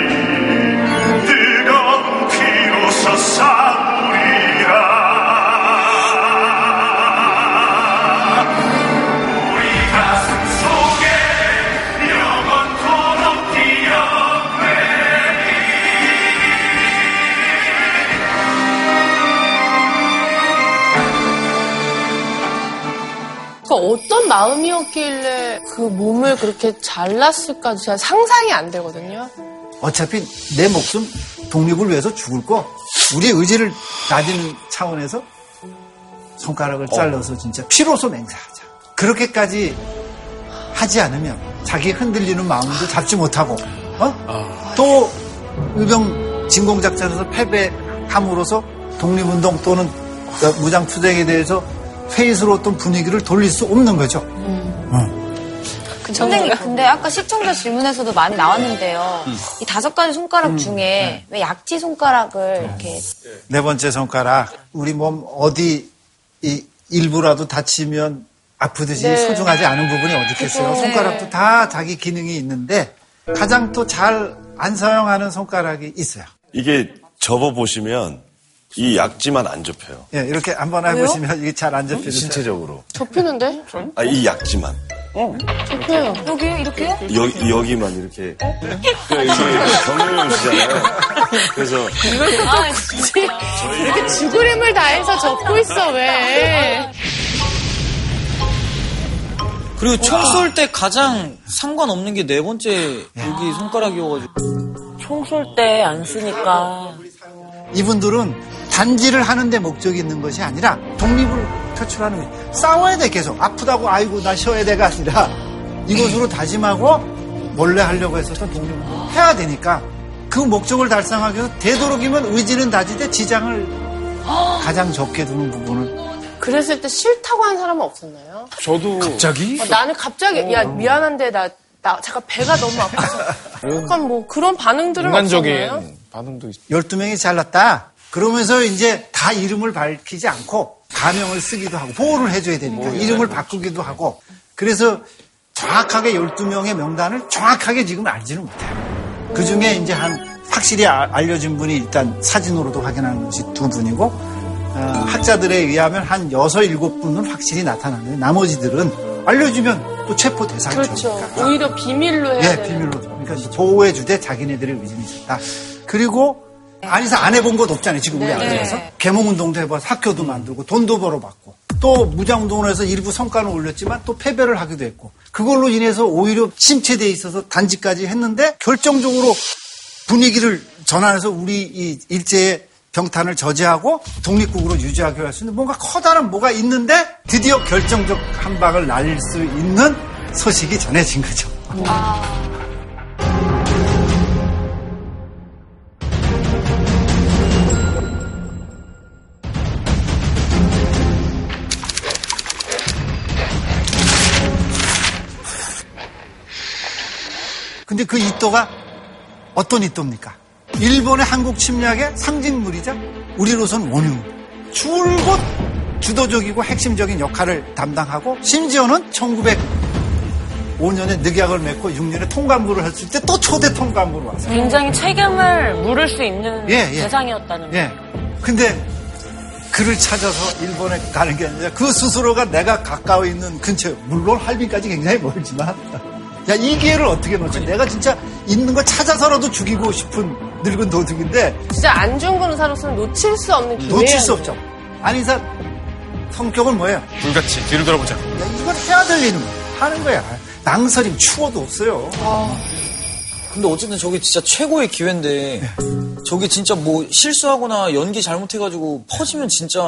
그 어떤 마음이었길래 그 몸을 그렇게 잘랐을까 제가 상상이 안 되거든요. 어차피 내 목숨 독립을 위해서 죽을 거 우리의 의지를 다지는 차원에서 손가락을 잘라서 진짜 피로소 맹세하자. 그렇게까지 하지 않으면 자기 흔들리는 마음도 잡지 못하고 어? 또 의병 진공작전에서 패배함으로써 독립운동 또는 무장투쟁에 대해서 회의스러웠던 분위기를 돌릴 수 없는 거죠. 선생님, 근데 아까 시청자 질문에서도 많이 나왔는데요. 이 다섯 가지 손가락 중에 왜 약지 손가락을 이렇게 네 번째 손가락 우리 몸 어디 이 일부라도 다치면 아프듯이 네. 소중하지 않은 부분이 어디 있겠어요. 그죠. 손가락도 네. 다 자기 기능이 있는데 가장 또 잘 안 사용하는 손가락이 있어요. 이게 접어 보시면 이 약지만 안 접혀요. 예, 이렇게 한번? 해보시면 이게 잘 안 접혀요. 신체적으로. 접히는데? 아, 이 약지만. 어. 접혀요. 여기 이렇게? 여기, 여기만 이렇게. 그러니까 이게 경련이잖아요. 그래서 이걸 또 아, 굳이 이렇게 죽으림을 다해서 접고 있어 왜? 그리고 총 쏠 때 가장 상관없는 게 네 번째 여기 손가락이어가지고. 총 쏠 때 안 쓰니까. 이분들은 단지를 하는데 목적이 있는 것이 아니라 독립을 표출하는 거예요. 싸워야 돼 계속. 아프다고 아이고 나 쉬어야 돼가 아니라 이것으로 다짐하고 몰래 하려고 했었던 독립을 해야 되니까 그 목적을 달성하기 위해서 되도록이면 의지는 다지되 지장을 가장 적게 두는 부분을 그랬을 때 싫다고 하는 사람은 없었나요? 저도 갑자기? 어, 나는 갑자기 야 미안한데 나, 나 잠깐 배가 너무 아파서 약간 뭐 그런 반응들은 없었나요? 반응도 있 12명이 잘났다. 그러면서 이제 다 이름을 밝히지 않고 가명을 쓰기도 하고 보호를 해줘야 되니까 이름을 바꾸기도 하고 그래서 정확하게 12명의 명단을 정확하게 지금 알지는 못해요. 그 중에 이제 한 확실히 아- 알려진 분이 일단 사진으로도 확인하는 것이 두 분이고 어, 학자들에 의하면 한 여섯 일곱 분은 확실히 나타나는데 나머지들은 알려주면 또 체포 대상이니까 그렇죠. 오히려 비밀로 해야 예, 되는. 비밀로. 그러니까 보호해주되 자기네들의 의지는 있었다. 그리고 안에서 안 해본 것 없잖아요. 지금 우리 네. 안에서. 개몽운동도 해봐서 학교도 만들고 돈도 벌어봤고 또 무장 운동을 해서 일부 성과는 올렸지만 또 패배를 하기도 했고 그걸로 인해서 오히려 침체돼 있어서 단지까지 했는데 결정적으로 분위기를 전환해서 우리 이 일제의 병탄을 저지하고 독립국으로 유지하기 위할 수 있는 뭔가 커다란 뭐가 있는데 드디어 결정적 한 방을 날릴 수 있는 소식이 전해진 거죠. 근데 그 이또가 어떤 이또입니까? 일본의 한국 침략의 상징물이자 우리로선 원흉. 줄곧 주도적이고 핵심적인 역할을 담당하고 심지어는 1905년에 늑약을 맺고 6년에 통감부를 했을 때 또 초대 통감부로 왔어요. 굉장히 책임을 물을 수 있는 예, 예. 대상이었다는 예. 근데 그를 찾아서 일본에 가는 게 아니라 그 스스로가 내가 가까워 있는 근처에 물론 할빈까지 굉장히 멀지만 야 이 기회를 어떻게 놓지? 내가 진짜 있는 거 찾아서라도 죽이고 싶은 늙은 도둑인데 진짜 안중근 의사로서는 놓칠 수 없는 기회예요. 놓칠 수 없죠. 안인사 성격은 뭐예요? 불같이 뒤를 돌아보자. 야, 이걸 해야 될 일은 하는 거야. 낭설임 추워도 없어요. 근데 어쨌든 저게 진짜 최고의 기회인데 저게 진짜 뭐 실수하거나 연기 잘못해가지고 퍼지면 진짜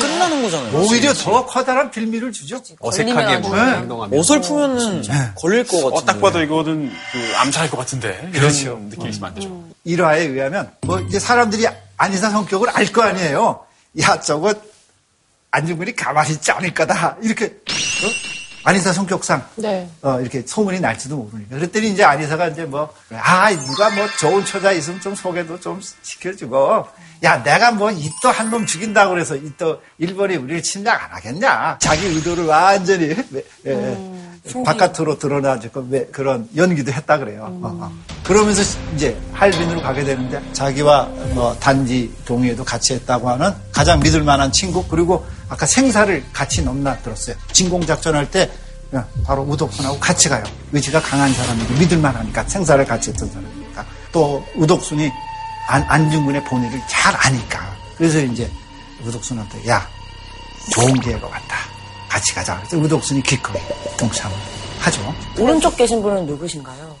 끝나는 거잖아요. 오히려 더 커다란 빌미를 주죠. 어색하게 뭐 네. 행동하면. 어설프면은 걸릴 것 같은데. 어, 딱 봐도 이거는 그 암살할 것 같은데. 이런 그렇죠. 느낌이 있으면 안 되죠. 일화에 의하면 뭐 이제 사람들이 안희사 성격을 알 거 아니에요. 야 저거 안중근이 가만히 있지 않을 거다 이렇게 어? 안희사 성격상. 네. 어, 이렇게 소문이 날지도 모르니까. 그랬더니 이제 안희사가 이제 뭐아 누가 뭐 좋은 처자 있으면 좀 소개도 좀 시켜주고. 야 내가 뭐 이또 한 놈 죽인다고 그래서 이또 일본이 우리를 침략 안 하겠냐? 자기 의도를 완전히 예, 예, 바깥으로 드러나지고 왜 그런 연기도 했다 그래요. 어, 어. 그러면서 이제 할빈으로 가게 되는데 자기와 뭐 단지 동의에도 같이 했다고 하는 가장 믿을 만한 친구 그리고 아까 생사를 같이 넘나들었어요. 진공 작전 할 때 바로 우독순하고 같이 가요. 의지가 강한 사람이고 믿을 만하니까 생사를 같이 했던 사람이니까 또 우독순이 안, 안중근의 본의를 잘 아니까 그래서 이제 우독순한테 야 좋은 기회가 왔다. 같이 가자. 그래서 우독순이 기꺼이 동참을 하죠. 오른쪽 계신 분은 누구신가요?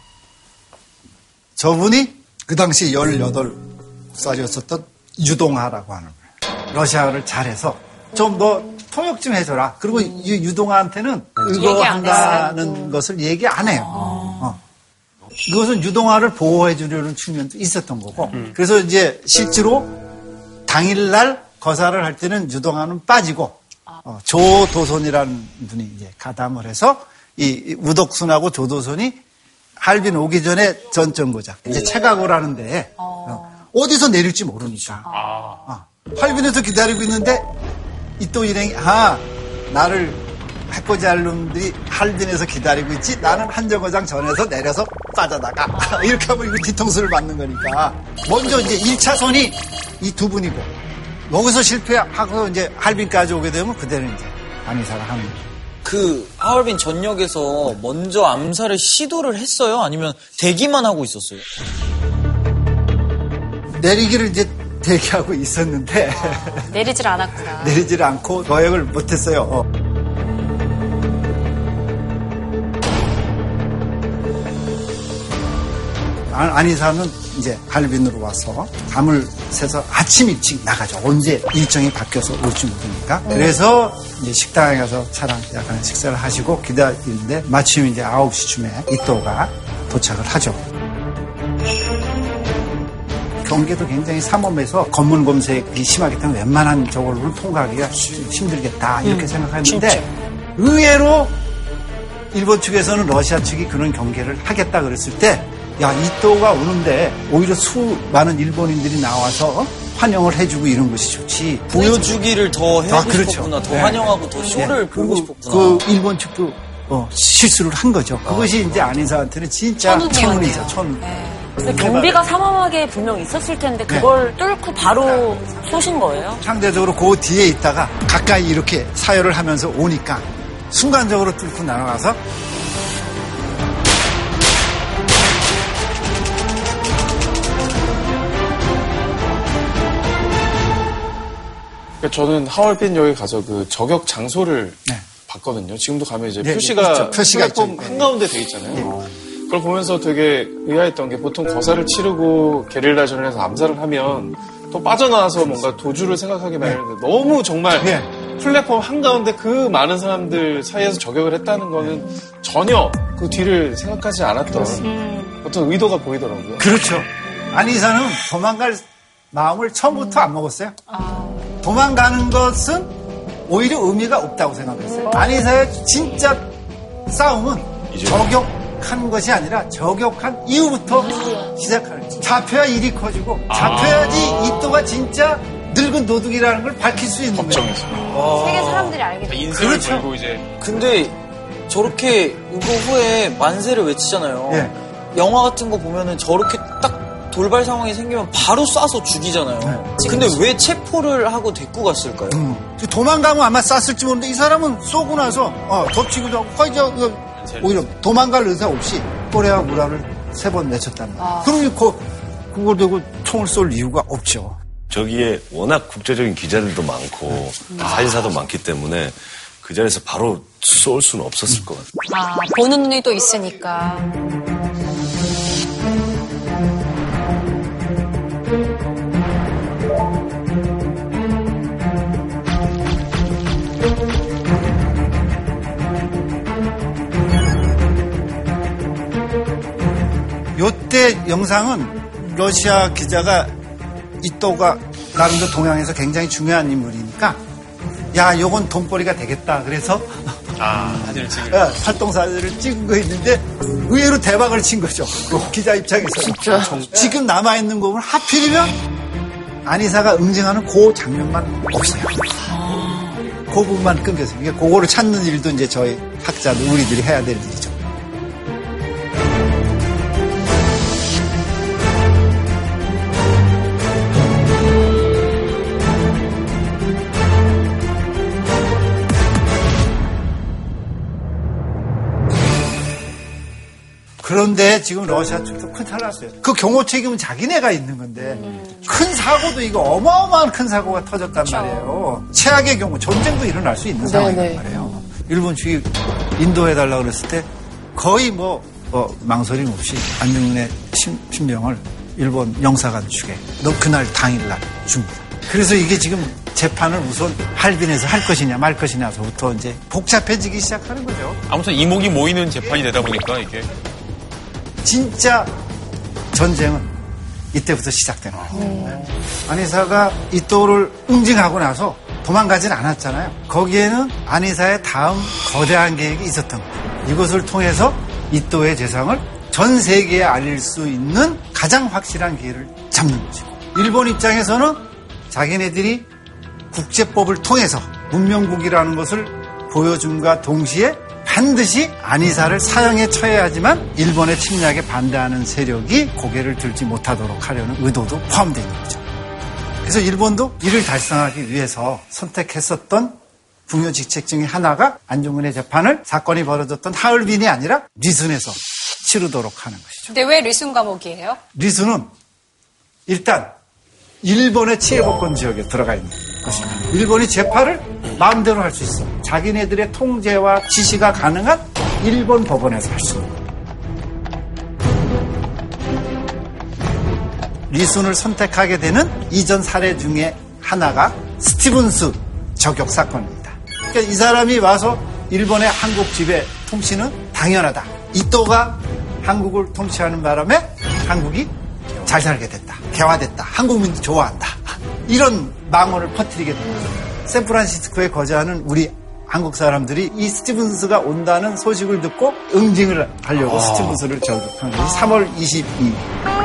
저분이 그 당시 18살이었었던 유동하라고 하는 거예요. 러시아어를 잘해서 좀 너 통역 좀 해줘라. 그리고 이 유동하한테는 의거한다는 것을 얘기 안 해요. 어. 이것은 유동하를 보호해 주려는 측면도 있었던 거고. 그래서 이제 실제로 당일날 거사를 할 때는 유동하는 빠지고 어, 조도선이라는 분이 이제 가담을 해서 이 우덕순하고 조도선이 할빈 오기 전에 전정고작 이제 채각을 하는데 어, 어디서 내릴지 모르니까. 어, 할빈에서 기다리고 있는데 이 또 일행이 아 나를 해코지 할 놈들이 할빈에서 기다리고 있지 나는 한정거장 전에서 내려서 빠져나가. 이렇게 하면 이거 뒤통수를 맞는 거니까. 먼저 이제 1차선이 이 두 분이고 여기서 실패하고 이제 할빈까지 오게 되면 그대는 이제 안희사가 한그 하얼빈 전역에서 먼저 암살을 시도를 했어요? 아니면 대기만 하고 있었어요? 내리기를 이제 대기하고 있었는데 내리질 않았구나. 내리질 않고 거역을 못했어요. 어. 안이사는 이제 할빈으로 와서 밤을 새서 아침 일찍 나가죠. 언제 일정이 바뀌어서 올지 모르니까. 그래서 이제 식당에 가서 차랑 약간 식사를 하시고 기다리는데 마침 이제 9시쯤에 이또가 도착을 하죠. 경계도 굉장히 삼엄해서 검문 검색이 심하기 때문에 웬만한 저걸로는 통과하기가 좀 힘들겠다 이렇게 음, 생각했는데 진짜. 의외로 일본 측에서는 러시아 측이 그런 경계를 하겠다 그랬을 때 야, 이또가 오는데 오히려 수많은 일본인들이 나와서 환영을 해주고 이런 것이 좋지. 보여주기를 더 해주고 아, 그렇죠. 싶었구나. 더 네. 환영하고 더 쇼를 네. 보고 그리고 싶었구나. 그 일본 측도 어, 실수를 한 거죠. 그것이 이제 안인사한테는 진짜. 천운이죠. 천운. 근데 경비가 삼엄하게 분명 있었을 텐데 그걸 뚫고 바로 쏘신 거예요? 상대적으로 그 뒤에 있다가 가까이 이렇게 사열을 하면서 오니까 순간적으로 뚫고 날아가서 그러니까 저는 하얼빈역에 가서 그 저격 장소를 봤거든요. 지금도 가면 이제 네, 표시가, 있죠. 표시가 플랫폼 있죠. 네. 한가운데 돼 있잖아요. 그걸 보면서 되게 의아했던 게 보통 거사를 치르고 게릴라전을 해서 암살을 하면 또 빠져나와서 뭔가 도주를 생각하게 마련인데 너무 정말 플랫폼 한가운데 그 많은 사람들 사이에서 저격을 했다는 거는 전혀 그 뒤를 생각하지 않았던 어떤 의도가 보이더라고요. 그렇죠. 안이사는 도망갈 마음을 처음부터 안 먹었어요. 도망가는 것은 오히려 의미가 없다고 생각했어요. 안이사의 진짜 싸움은 저격한 것이 아니라 저격한 이후부터 시작하는 거예요. 잡혀야 일이 커지고 잡혀야지 이 또가 진짜 늙은 도둑이라는 걸 밝힐 수 있는 거예요. 세계 사람들이 알게 돼. 인생을 그렇죠. 걸고 이제 근데 저렇게 이거 후에 만세를 외치잖아요. 예. 영화 같은 거 보면은 저렇게 딱 돌발 상황이 생기면 바로 쏴서 죽이잖아요. 근데 왜 체포를 하고 데리고 갔을까요? 음. 도망가면 아마 쐈을지 모르는데 이 사람은 쏘고 나서 어, 덮치기도 하고 거의 저 이거 오히려 도망갈 의사 없이 꼬레와 무라를 세번 외쳤단 말이에요. 아. 그러면 그, 그걸 대고 총을 쏠 이유가 없죠. 저기에 워낙 국제적인 기자들도 많고 사진사도 많기 때문에 그 자리에서 바로 쏠 수는 없었을 것 같아요. 아, 보는 눈이 또 있으니까. 요때 영상은 러시아 기자가 이또가 나름대로 동양에서 굉장히 중요한 인물이니까 야 요건 돈벌이가 되겠다 그래서 아 사진을 예, 활동 사진을 찍은 거 있는데 의외로 대박을 친 거죠. 그 기자 입장에서. 진짜. 지금 남아 있는 거 보면 하필이면 안이사가 응징하는 그 장면만 없어요. 그 부분만 끊겼어요. 이게 그거를 찾는 일도 이제 저희 학자들, 우리들이 해야 될 일이죠. 그런데 지금 러시아 측도 큰탈 났어요. 그 경호 책임은 자기네가 있는 건데 큰 사고도 이거 어마어마한 큰 사고가 터졌단 말이에요. 최악의 경우 전쟁도 일어날 수 있는 상황이란 말이에요. 일본 측이 인도해달라 그랬을 때 거의 뭐 어, 망설임 없이 안중근의 신, 신병을 일본 영사관 측에 너 그날 당일날 줍니다. 그래서 이게 지금 재판을 우선 할빈에서 할 것이냐 말 것이냐서부터 이제 복잡해지기 시작하는 거죠. 아무튼 이목이 모이는 재판이 되다 보니까 이게 진짜 전쟁은 이때부터 시작되는 거예요. 안희사가 이또를 응징하고 나서 도망가진 않았잖아요. 거기에는 안희사의 다음 거대한 계획이 있었던 거예요. 이것을 통해서 이또의 재상을 전 세계에 알릴 수 있는 가장 확실한 기회를 잡는 것이고 일본 입장에서는 자기네들이 국제법을 통해서 문명국이라는 것을 보여줌과 동시에 반드시 안이사를 사형에 처해야지만 일본의 침략에 반대하는 세력이 고개를 들지 못하도록 하려는 의도도 포함되어 있는 거죠. 그래서 일본도 이를 달성하기 위해서 선택했었던 중요 직책 중에 하나가 안중근의 재판을 사건이 벌어졌던 하얼빈이 아니라 리순에서 치르도록 하는 것이죠. 근데 왜 리순 감옥이에요? 리순은 일단 일본의 치해복권 지역에 들어가 있는 것입니다. 일본이 재판을 마음대로 할 수 있어. 자기네들의 통제와 지시가 가능한 일본 법원에서 할 수 있는. 리순을 선택하게 되는 이전 사례 중에 하나가 스티븐스 저격 사건입니다. 그러니까 이 사람이 와서 일본의 한국 지배 통치는 당연하다. 이또가 한국을 통치하는 바람에 한국이 잘 살게 됐다. 개화됐다. 한국민도 좋아한다. 이런 망언을 퍼뜨리게 됩니다. 샌프란시스코에 거주하는 우리 한국 사람들이 이 스티븐스가 온다는 소식을 듣고 응징을 하려고 아. 스티븐스를 저격한 것이 3월 22일.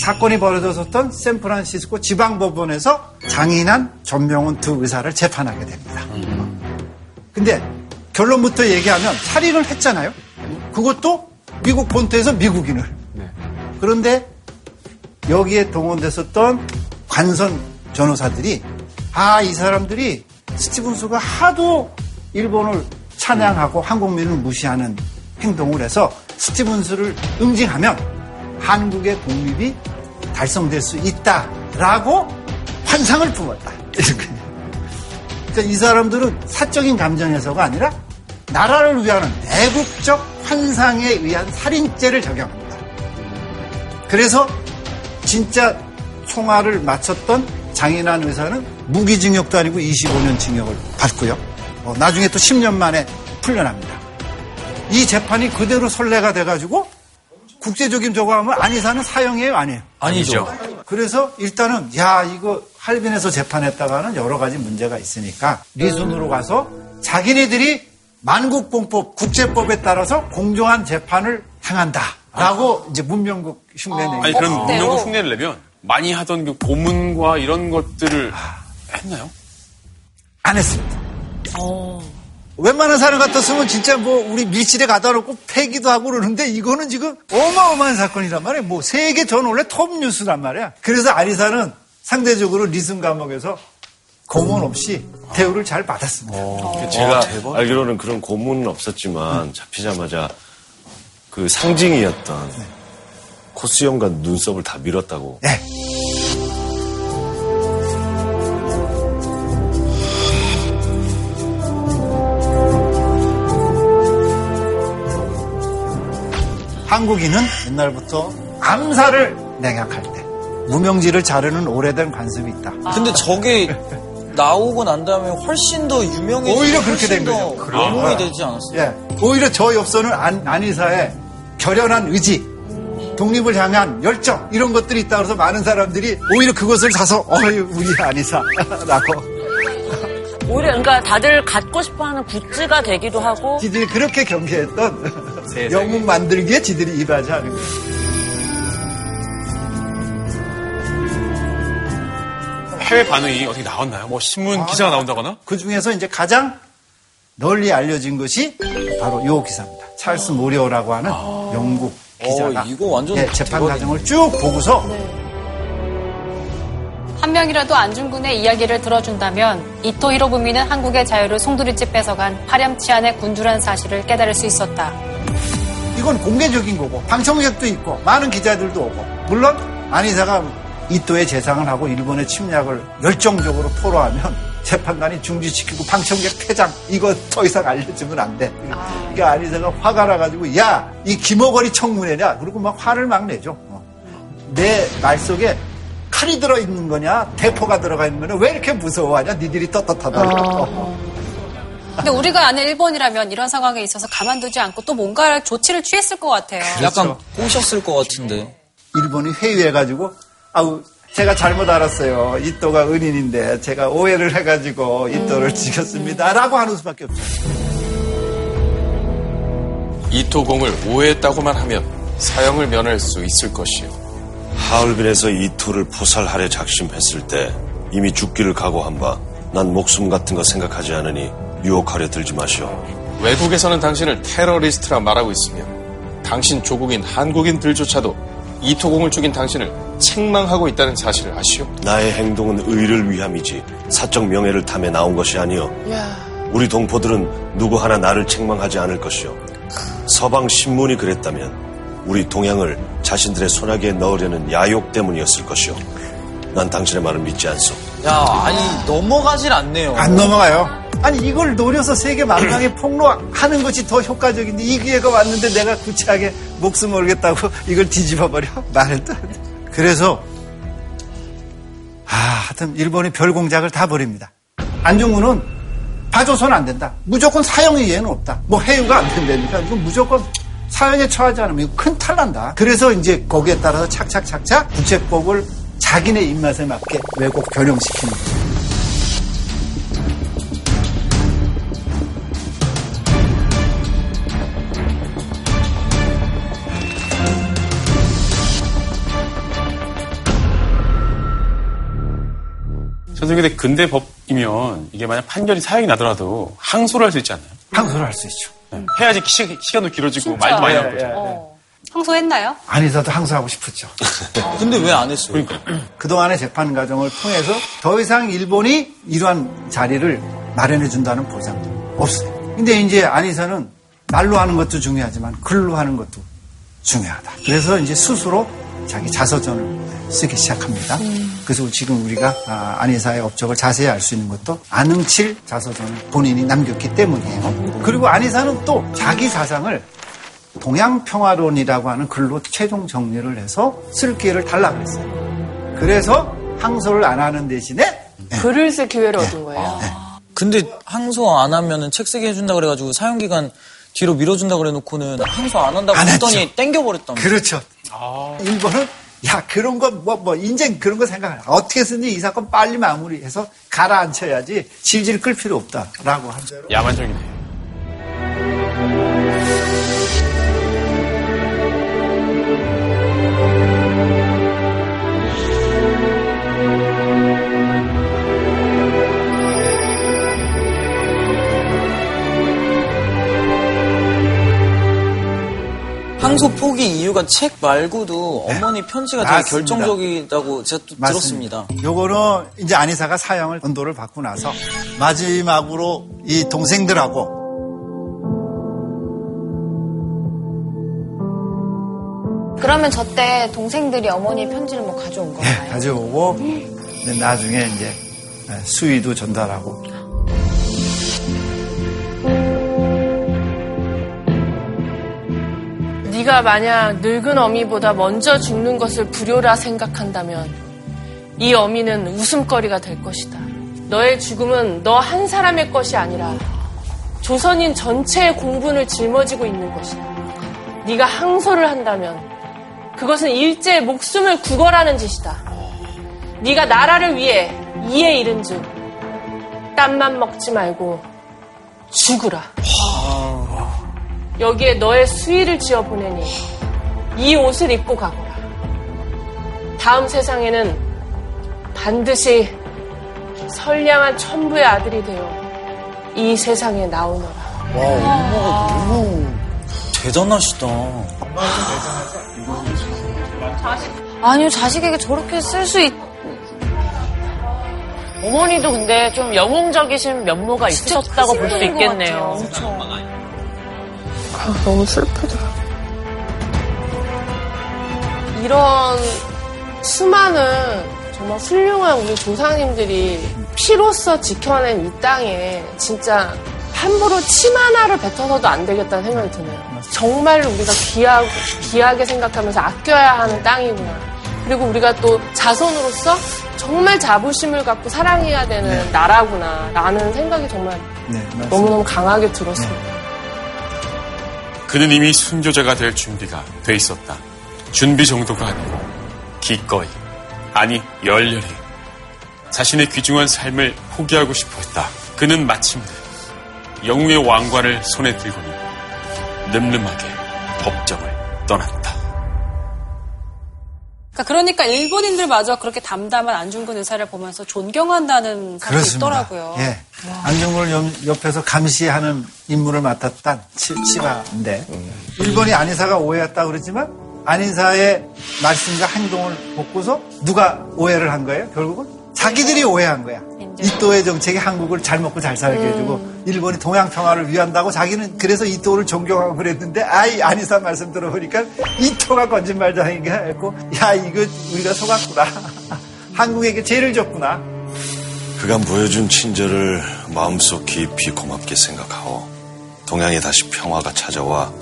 사건이 벌어졌었던 샌프란시스코 지방법원에서 장인한 전명훈 두 의사를 재판하게 됩니다. 근데 결론부터 얘기하면 살인을 했잖아요. 그것도 미국 본토에서 미국인을. 그런데 여기에 동원됐었던 관선 변호사들이 아, 이 사람들이 스티븐스가 하도 일본을 찬양하고 한국민을 무시하는 행동을 해서 스티븐스를 응징하면 한국의 독립이 달성될 수 있다라고 환상을 품었다. 그러니까 이 사람들은 사적인 감정에서가 아니라 나라를 위하는 애국적 환상에 의한 살인죄를 적용합니다. 그래서 진짜 총알을 맞췄던 장인환 의사는 무기징역도 아니고 25년 징역을 받고요. 어, 나중에 또 10년 만에 풀려납니다. 이 재판이 그대로 선례가 돼가지고 국제적인 저거 하면 안이사는 사형이에요, 아니에요? 아니죠. 그래서 일단은 야 이거 할빈에서 재판했다가는 여러 가지 문제가 있으니까 리순으로 가서 자기네들이 만국공법 국제법에 따라서 공정한 재판을 행한다 라고 이제 문명국 흉내 내고 아니 그럼 문명국 흉내를 내면 많이 하던 그 고문과 이런 것들을 했나요? 안 했습니다. 웬만한 사람 같았으면 진짜 뭐 우리 밀실에 가다 놓고 패기도 하고 그러는데 이거는 지금 어마어마한 사건이란 말이에요. 뭐 세계 전 원래 톱 뉴스란 말이야. 그래서 아리사는 상대적으로 리슨 감옥에서 고문 없이 대우를 잘 받았습니다. 제가 알기로는 그런 고문은 없었지만 잡히자마자 그 상징이었던 코스염과 눈썹을 다 밀었다고. 네. 한국인은 옛날부터 암살을 냉약할 때 무명지를 자르는 오래된 관습이 있다. 근데 저게 나오고 난 다음에 훨씬 더 유명해지고 오히려 그렇게 된 거죠. 명문이 아. 되지 않았어요? 예. 오히려 저 엽서는 안, 안희사의 결연한 의지, 독립을 향한 열정 이런 것들이 있다 그래서 많은 사람들이 오히려 그것을 사서 어이 우리 안희사라고 오히려 그러니까 다들 갖고 싶어하는 굿즈가 되기도 하고 지들이 그렇게 경계했던 영웅 만들기에 지들이 이바지하는 거예요. 해외 반응이 어떻게 나왔나요? 뭐 신문 기사가 나온다거나? 그 중에서 이제 가장 널리 알려진 것이 바로 요 기사입니다. 찰스 모리오라고 하는 영국 기자가 어, 이거 완전 예, 재판 대박이네. 과정을 쭉 보고서 한 명이라도 안중근의 이야기를 들어준다면 이토 히로부미는 한국의 자유를 송두리째 뺏어간 파렴치한의 군주란 사실을 깨달을 수 있었다. 이건 공개적인 거고 방청객도 있고 많은 기자들도 오고 물론 안희사가 이토의 재상을 하고 일본의 침략을 열정적으로 토로하면 재판관이 중지시키고 방청객 퇴장 이거 더 이상 알려주면 안 돼. 그러니까 안희사가 화가 나가지고 야 이 김어거리 청문회냐 그리고 막 화를 막 내죠. 어. 내말 속에 칼이 들어 있는 거냐 대포가 들어가 있는 거냐 왜 이렇게 무서워하냐 니들이 떳떳하다. 어. 근데 우리가 아는 일본이라면 이런 상황에 있어서 가만두지 않고 또 뭔가 조치를 취했을 것 같아요. 약간 꼬셨을 것 같은데. 일본이 회유해가지고 아우 제가 잘못 알았어요. 이또가 은인인데 제가 오해를 해가지고 이또를 죽였습니다라고 하는 수밖에 없죠. 이토공을 오해했다고만 하면 사형을 면할 수 있을 것이요. 하얼빈에서 이토를 포살하려 작심했을 때 이미 죽기를 각오한 바 난 목숨 같은 거 생각하지 않으니 유혹하려 들지 마시오. 외국에서는 당신을 테러리스트라 말하고 있으며 당신 조국인 한국인들조차도 이토공을 죽인 당신을 책망하고 있다는 사실을 아시오? 나의 행동은 의를 위함이지 사적 명예를 탐해 나온 것이 아니오. 우리 동포들은 누구 하나 나를 책망하지 않을 것이오. 서방 신문이 그랬다면 우리 동양을 자신들의 손아귀에 넣으려는 야욕 때문이었을 것이오. 난 당신의 말을 믿지 않소. 야, 아니 넘어가질 않네요. 안 넘어가요. 아니 이걸 노려서 세계 만방에 폭로하는 것이 더 효과적인데 이 기회가 왔는데 내가 구차하게 목숨 걸겠다고 이걸 뒤집어 버려 안 돼. 그래서 아, 하여튼 일본이 별 공작을 다 벌입니다. 안중근은 봐줘서는 안 된다. 무조건 사형의 예는 없다. 뭐 해유가 안 된다니까 이건 무조건 사형에 처하지 않으면 이거 큰 탈난다. 그래서 이제 거기에 따라서 착착착착 부채법을 자기네 입맛에 맞게 왜곡 변형시키는 거예요. 선생님, 근데 근대 법이면 이게 만약 판결이 사형이 나더라도 항소를 할 수 있지 않나요? 항소를 할 수 있죠. 네. 해야지 시, 시간도 길어지고 진짜? 말도 많이 예, 나올 거죠. 어. 항소했나요? 안에서도 항소하고 싶었죠. 근데 왜 안 했어요? 그동안의 재판 과정을 통해서 더 이상 일본이 이러한 자리를 마련해 준다는 보장도 없어요. 근데 이제 안에서는 말로 하는 것도 중요하지만 글로 하는 것도 중요하다. 그래서 이제 스스로 자기 자서전을 쓰기 시작합니다. 그래서 지금 우리가 아, 안희사의 업적을 자세히 알 수 있는 것도 안흥칠 자서전을 본인이 남겼기 때문이에요. 그리고 안희사는 또 자기 사상을 동양평화론이라고 하는 글로 최종 정리를 해서 쓸 기회를 달라고 했어요. 그래서 항소를 안 하는 대신에 글을 쓸 기회를 얻은 거예요. 근데 항소 안 하면은 책 쓰게 해준다 그래가지고 사형 기간 뒤로 밀어준다 그래놓고는 항소 안 한다고 안 했더니 했죠. 땡겨버렸다며. 그렇죠. 일본은 야 그런 거 뭐 뭐 인생 그런 거 생각 안 해. 어떻게 쓰니 이 사건 빨리 마무리해서 가라앉혀야지 질질 끌 필요 없다라고 한. 야만적이네. 항소 포기 이유가 책 말고도 어머니 편지가 되게 네. 맞습니다. 결정적이다고 제가 또 들었습니다. 요거는 이제 안희사가 사형을 언도를 받고 나서 마지막으로 이 동생들하고 그러면 저 때 동생들이 어머니 편지를 뭐 가져온 건가요? 예, 가져오고 나중에 이제 수위도 전달하고 네가 만약 늙은 어미보다 먼저 죽는 것을 불효라 생각한다면 이 어미는 웃음거리가 될 것이다. 너의 죽음은 너 한 사람의 것이 아니라 조선인 전체의 공분을 짊어지고 있는 것이다. 네가 항소를 한다면 그것은 일제의 목숨을 구걸하는 짓이다. 네가 나라를 위해 이에 이른즉 땀만 먹지 말고 죽으라. 여기에 너의 수의를 지어 보내니 이 옷을 입고 가거라. 다음 세상에는 반드시 선량한 천부의 아들이 되어 이 세상에 나오너라. 와, 엄마가 너무 대단하시다. 아니요, 자식에게 저렇게 쓸 수 있. 어머니도 근데 좀 영웅적이신 면모가 있으셨다고 볼 수 있겠네요. 같아요. 아, 너무 슬프다. 이런 수많은 정말 훌륭한 우리 조상님들이 피로써 지켜낸 이 땅에 진짜 함부로 침 하나를 뱉어서도 안 되겠다는 생각이 드네요. 정말 우리가 귀하고, 귀하게 생각하면서 아껴야 하는 땅이구나. 그리고 우리가 또 자손으로서 정말 자부심을 갖고 사랑해야 되는 나라구나. 라는 생각이 정말 네. 너무너무 강하게 들었습니다. 그는 이미 순교자가 될 준비가 돼 있었다. 준비 정도가 아니고 기꺼이 아니 열렬히 자신의 귀중한 삶을 포기하고 싶어 했다. 그는 마침내 영웅의 왕관을 손에 들고는 늠름하게 법정을 떠났다. 그러니까, 그러니까 일본인들마저 그렇게 담담한 안중근 의사를 보면서 존경한다는 사람이. 있더라고요. 예. 안중근을 옆- 옆에서 감시하는 임무를 맡았던 치- 치바인데 일본이 안희사가 오해했다 그러지만 안인사의 말씀과 행동을 보고서 누가 오해를 한 거예요? 결국은 자기들이 오해한 거야. 이또의 정책이 한국을 잘 먹고 잘 살게 해주고 일본이 동양 평화를 위한다고 자기는 그래서 이또를 존경하고 그랬는데 아이 안인사 말씀 들어보니까 이또가 거짓말장인가 했고 야 이거 우리가 속았구나. 한국에게 죄를 졌구나. 그간 보여준 친절을 마음속 깊이 고맙게 생각하오. 동양에 다시 평화가 찾아와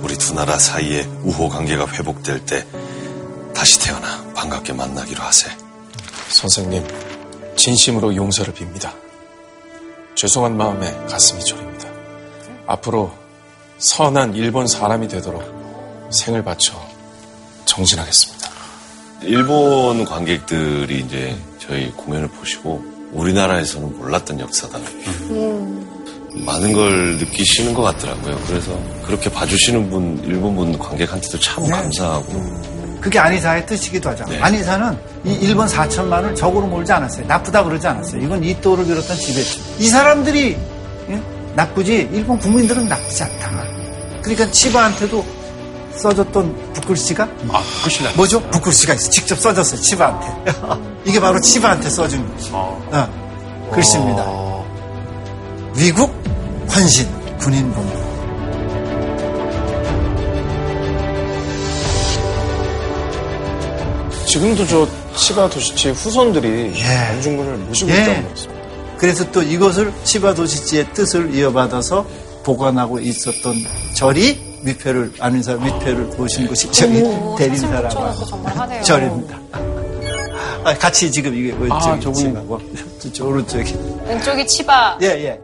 우리 두 나라 사이의 우호 관계가 회복될 때 다시 태어나 반갑게 만나기로 하세. 선생님, 진심으로 용서를 빕니다. 죄송한 마음에 가슴이 저립니다. 앞으로 선한 일본 사람이 되도록 생을 바쳐 정진하겠습니다. 일본 관객들이 이제 저희 공연을 보시고 우리나라에서는 몰랐던 역사다. 많은 걸 느끼시는 것 같더라고요. 그래서 그렇게 봐주시는 분, 일본 분 관객한테도 참 감사하고. 그게 안희사의 뜻이기도 하죠. 네. 안희사는 이 일본 4천만을 적으로 몰지 않았어요. 나쁘다 그러지 않았어요. 이건 이또를 비롯한 지배층. 이 사람들이 예? 나쁘지 일본 국민들은 나쁘지 않다. 그러니까 치바한테도 써줬던 붓글씨가 아, 글씨 나. 뭐죠? 붓글씨가 있어. 직접 써줬어요. 치바한테. 이게 바로 치바한테 써준 것이. 어, 글씨입니다. 위국 헌신 군인 본부. 지금도 저 치바 도시치의 후손들이 예. 안중근을 모시고 예. 있다고 했습니다. 그래서 또 이것을 치바 도시지의 뜻을 이어받아서 보관하고 있었던 절이 위패를 안인사 위패를 모신 곳이 저기 대림사라고 정말 하네요. 절입니다. 아, 같이 지금 이게 왼쪽이 아, 치바고 저 오른쪽이 왼쪽이 치바. 예 예.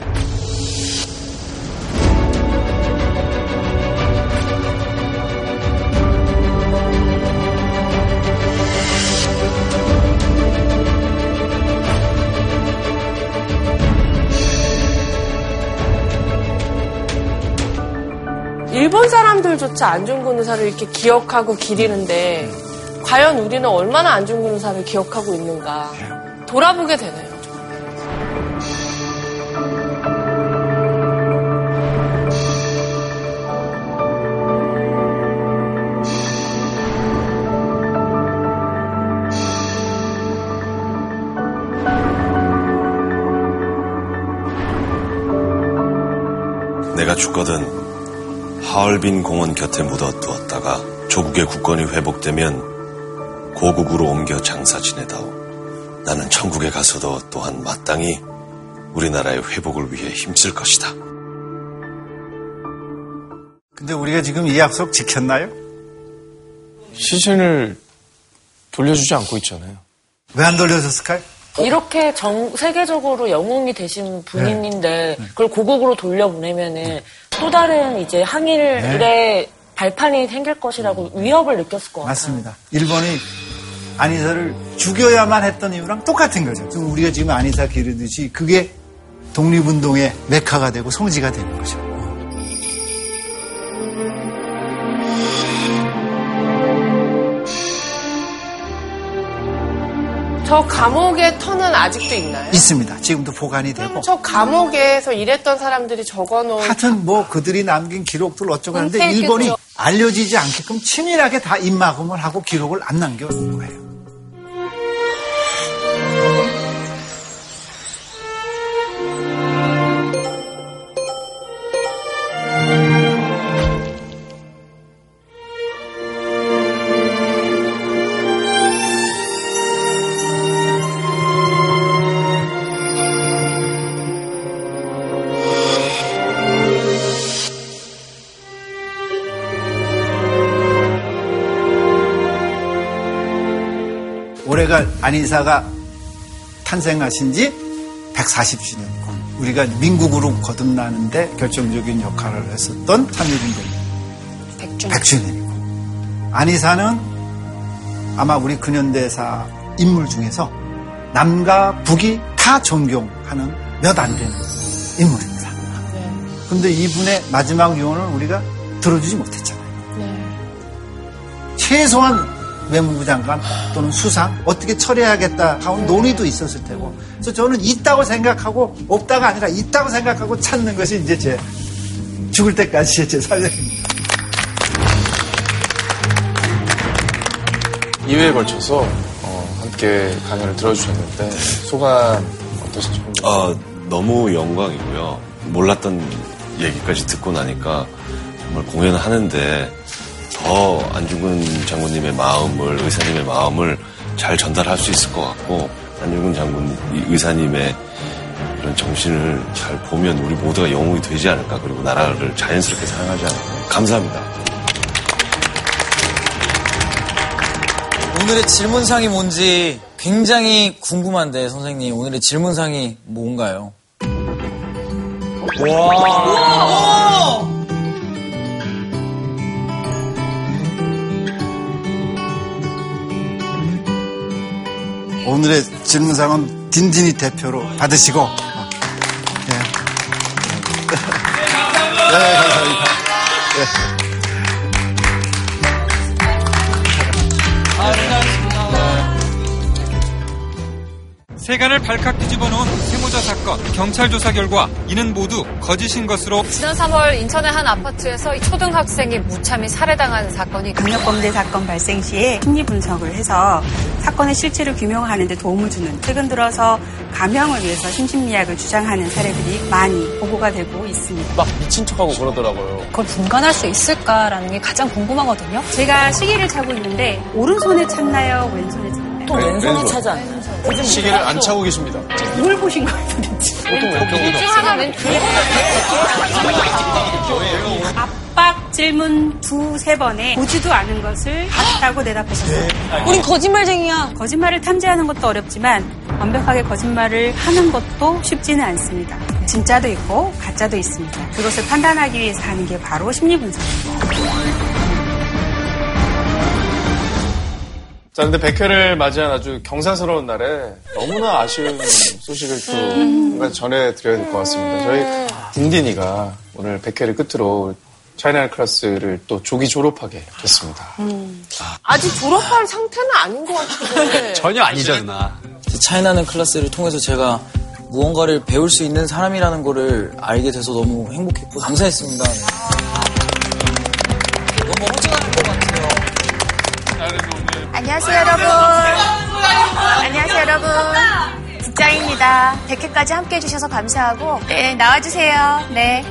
일본 사람들조차 안중근 의사를 이렇게 기억하고 기리는데 과연 우리는 얼마나 안중근 의사를 기억하고 있는가 돌아보게 되네요. 내가 죽거든 하얼빈 공원 곁에 묻어두었다가 조국의 국권이 회복되면 고국으로 옮겨 장사 지내다오. 나는 천국에 가서도 또한 마땅히 우리나라의 회복을 위해 힘쓸 것이다. 근데 우리가 지금 이 약속 지켰나요? 시신을 돌려주지 않고 있잖아요. 왜 안 돌려줬을까요? 이렇게 전 세계적으로 영웅이 되신 분인데 그걸 고국으로 돌려보내면은 또 다른 이제 항일의 발판이 생길 것이라고 위협을 느꼈을 것 같아요. 맞습니다. 일본이 안희사를 죽여야만 했던 이유랑 똑같은 거죠. 우리가 지금 안희사 기르듯이 그게 독립운동의 메카가 되고 성지가 되는 거죠. 저 감옥의 터는 아직도 있나요? 있습니다. 지금도 보관이 되고. 저 감옥에서 일했던 사람들이 적어놓은 하여튼 뭐 그들이 남긴 기록들 어쩌고 하는데. 일본이 알려지지 않게끔 치밀하게 다 입막음을 하고 기록을 안 남겨놓은 거예요. 올해가 안인사가 탄생하신 지 140주년이고 우리가 민국으로 거듭나는데 결정적인 역할을 했었던 삼일인들 백준. 100주년이고 안희사는 아마 우리 근현대사 인물 중에서 남과 북이 다 존경하는 몇 안 되는 인물입니다. 그런데 이분의 마지막 유언을 우리가 들어주지 못했잖아요. 최소한 외무부 장관 또는 수상 어떻게 처리하겠다 하는 논의도 있었을 테고 그래서 저는 있다고 생각하고 없다가 아니라 있다고 생각하고 찾는 것이 이제 제 죽을 때까지의 제 사명입니다. 2회에 걸쳐서 어, 함께 강연을 들어주셨는데 소감 어떠신지 아, 너무 영광이고요. 몰랐던 얘기까지 듣고 나니까 정말 공연을 하는데 더 안중근 장군님의 마음을, 의사님의 마음을 잘 전달할 수 있을 것 같고, 안중근 장군, 의사님의 그런 정신을 잘 보면 우리 모두가 영웅이 되지 않을까, 그리고 나라를 자연스럽게 사랑하지 않을까. 감사합니다. 오늘의 질문상이 뭔지 굉장히 궁금한데 선생님 오늘의 질문상이 뭔가요? 와. 오늘의 질문상은 딘딘이 대표로 받으시고. 네. 네, 감사합니다. 네. 세간을 발칵 뒤집어 놓은 세모자 사건 경찰 조사 결과 이는 모두 거짓인 것으로 지난 3월 인천의 한 아파트에서 이 초등학생이 무참히 살해당한 사건이 강력범죄 사건 발생 시에 심리 분석을 해서 사건의 실체를 규명하는 데 도움을 주는 최근 들어서 감형을 위해서 심신미약을 주장하는 사례들이 많이 보고가 되고 있습니다. 막 미친 척하고 그러더라고요. 그걸 분간할 수 있을까라는 게 가장 궁금하거든요. 제가 시계를 차고 있는데 오른손에 찼나요? 왼손에 찼나요? 보통 왼손에 차지 않나요? 시계를 안 차고 계십니다. 뭘 보신 거예요 도대체? 보통 왼쪽으로. 하나 왼쪽. 압박 질문 두세 번에 보지도 않은 것을 맞다고 대답하셨어요. 우린 거짓말쟁이야. 거짓말을 탐지하는 것도 어렵지만 완벽하게 거짓말을 하는 것도 쉽지는 않습니다. 진짜도 있고 가짜도 있습니다. 그것을 판단하기 위해서 하는 게 바로 심리 분석입니다. 자, 근데 백회를 맞이한 아주 경사스러운 날에 너무나 아쉬운 소식을 또 뭔가 전해드려야 될 것 같습니다. 저희 딘딘이가 오늘 백회를 끝으로 차이나는 클라스를 또 조기 졸업하게 됐습니다. 아직 졸업할 상태는 아닌 것 같은데. 전혀 아니죠, 누나. 차이나는 클라스를 통해서 제가 무언가를 배울 수 있는 사람이라는 거를 알게 돼서 너무 행복했고 감사했습니다. 안녕하세요, 여러분. 안녕하세요, 여러분. 국장입니다. 100회까지 함께 해주셔서 감사하고, 네, 나와주세요. 네.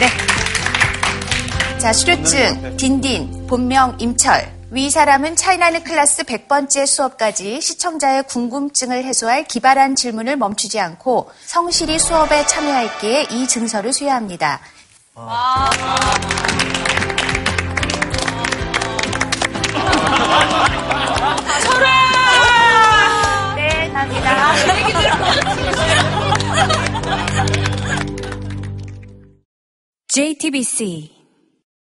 네. 자, 수료증, 딘딘, 본명 임철. 위 사람은 차이나는 클래스 100번째 수업까지 시청자의 궁금증을 해소할 기발한 질문을 멈추지 않고 성실히 수업에 참여했기에 이 증서를 수여합니다. 철아! 네, 감사합니다. JTBC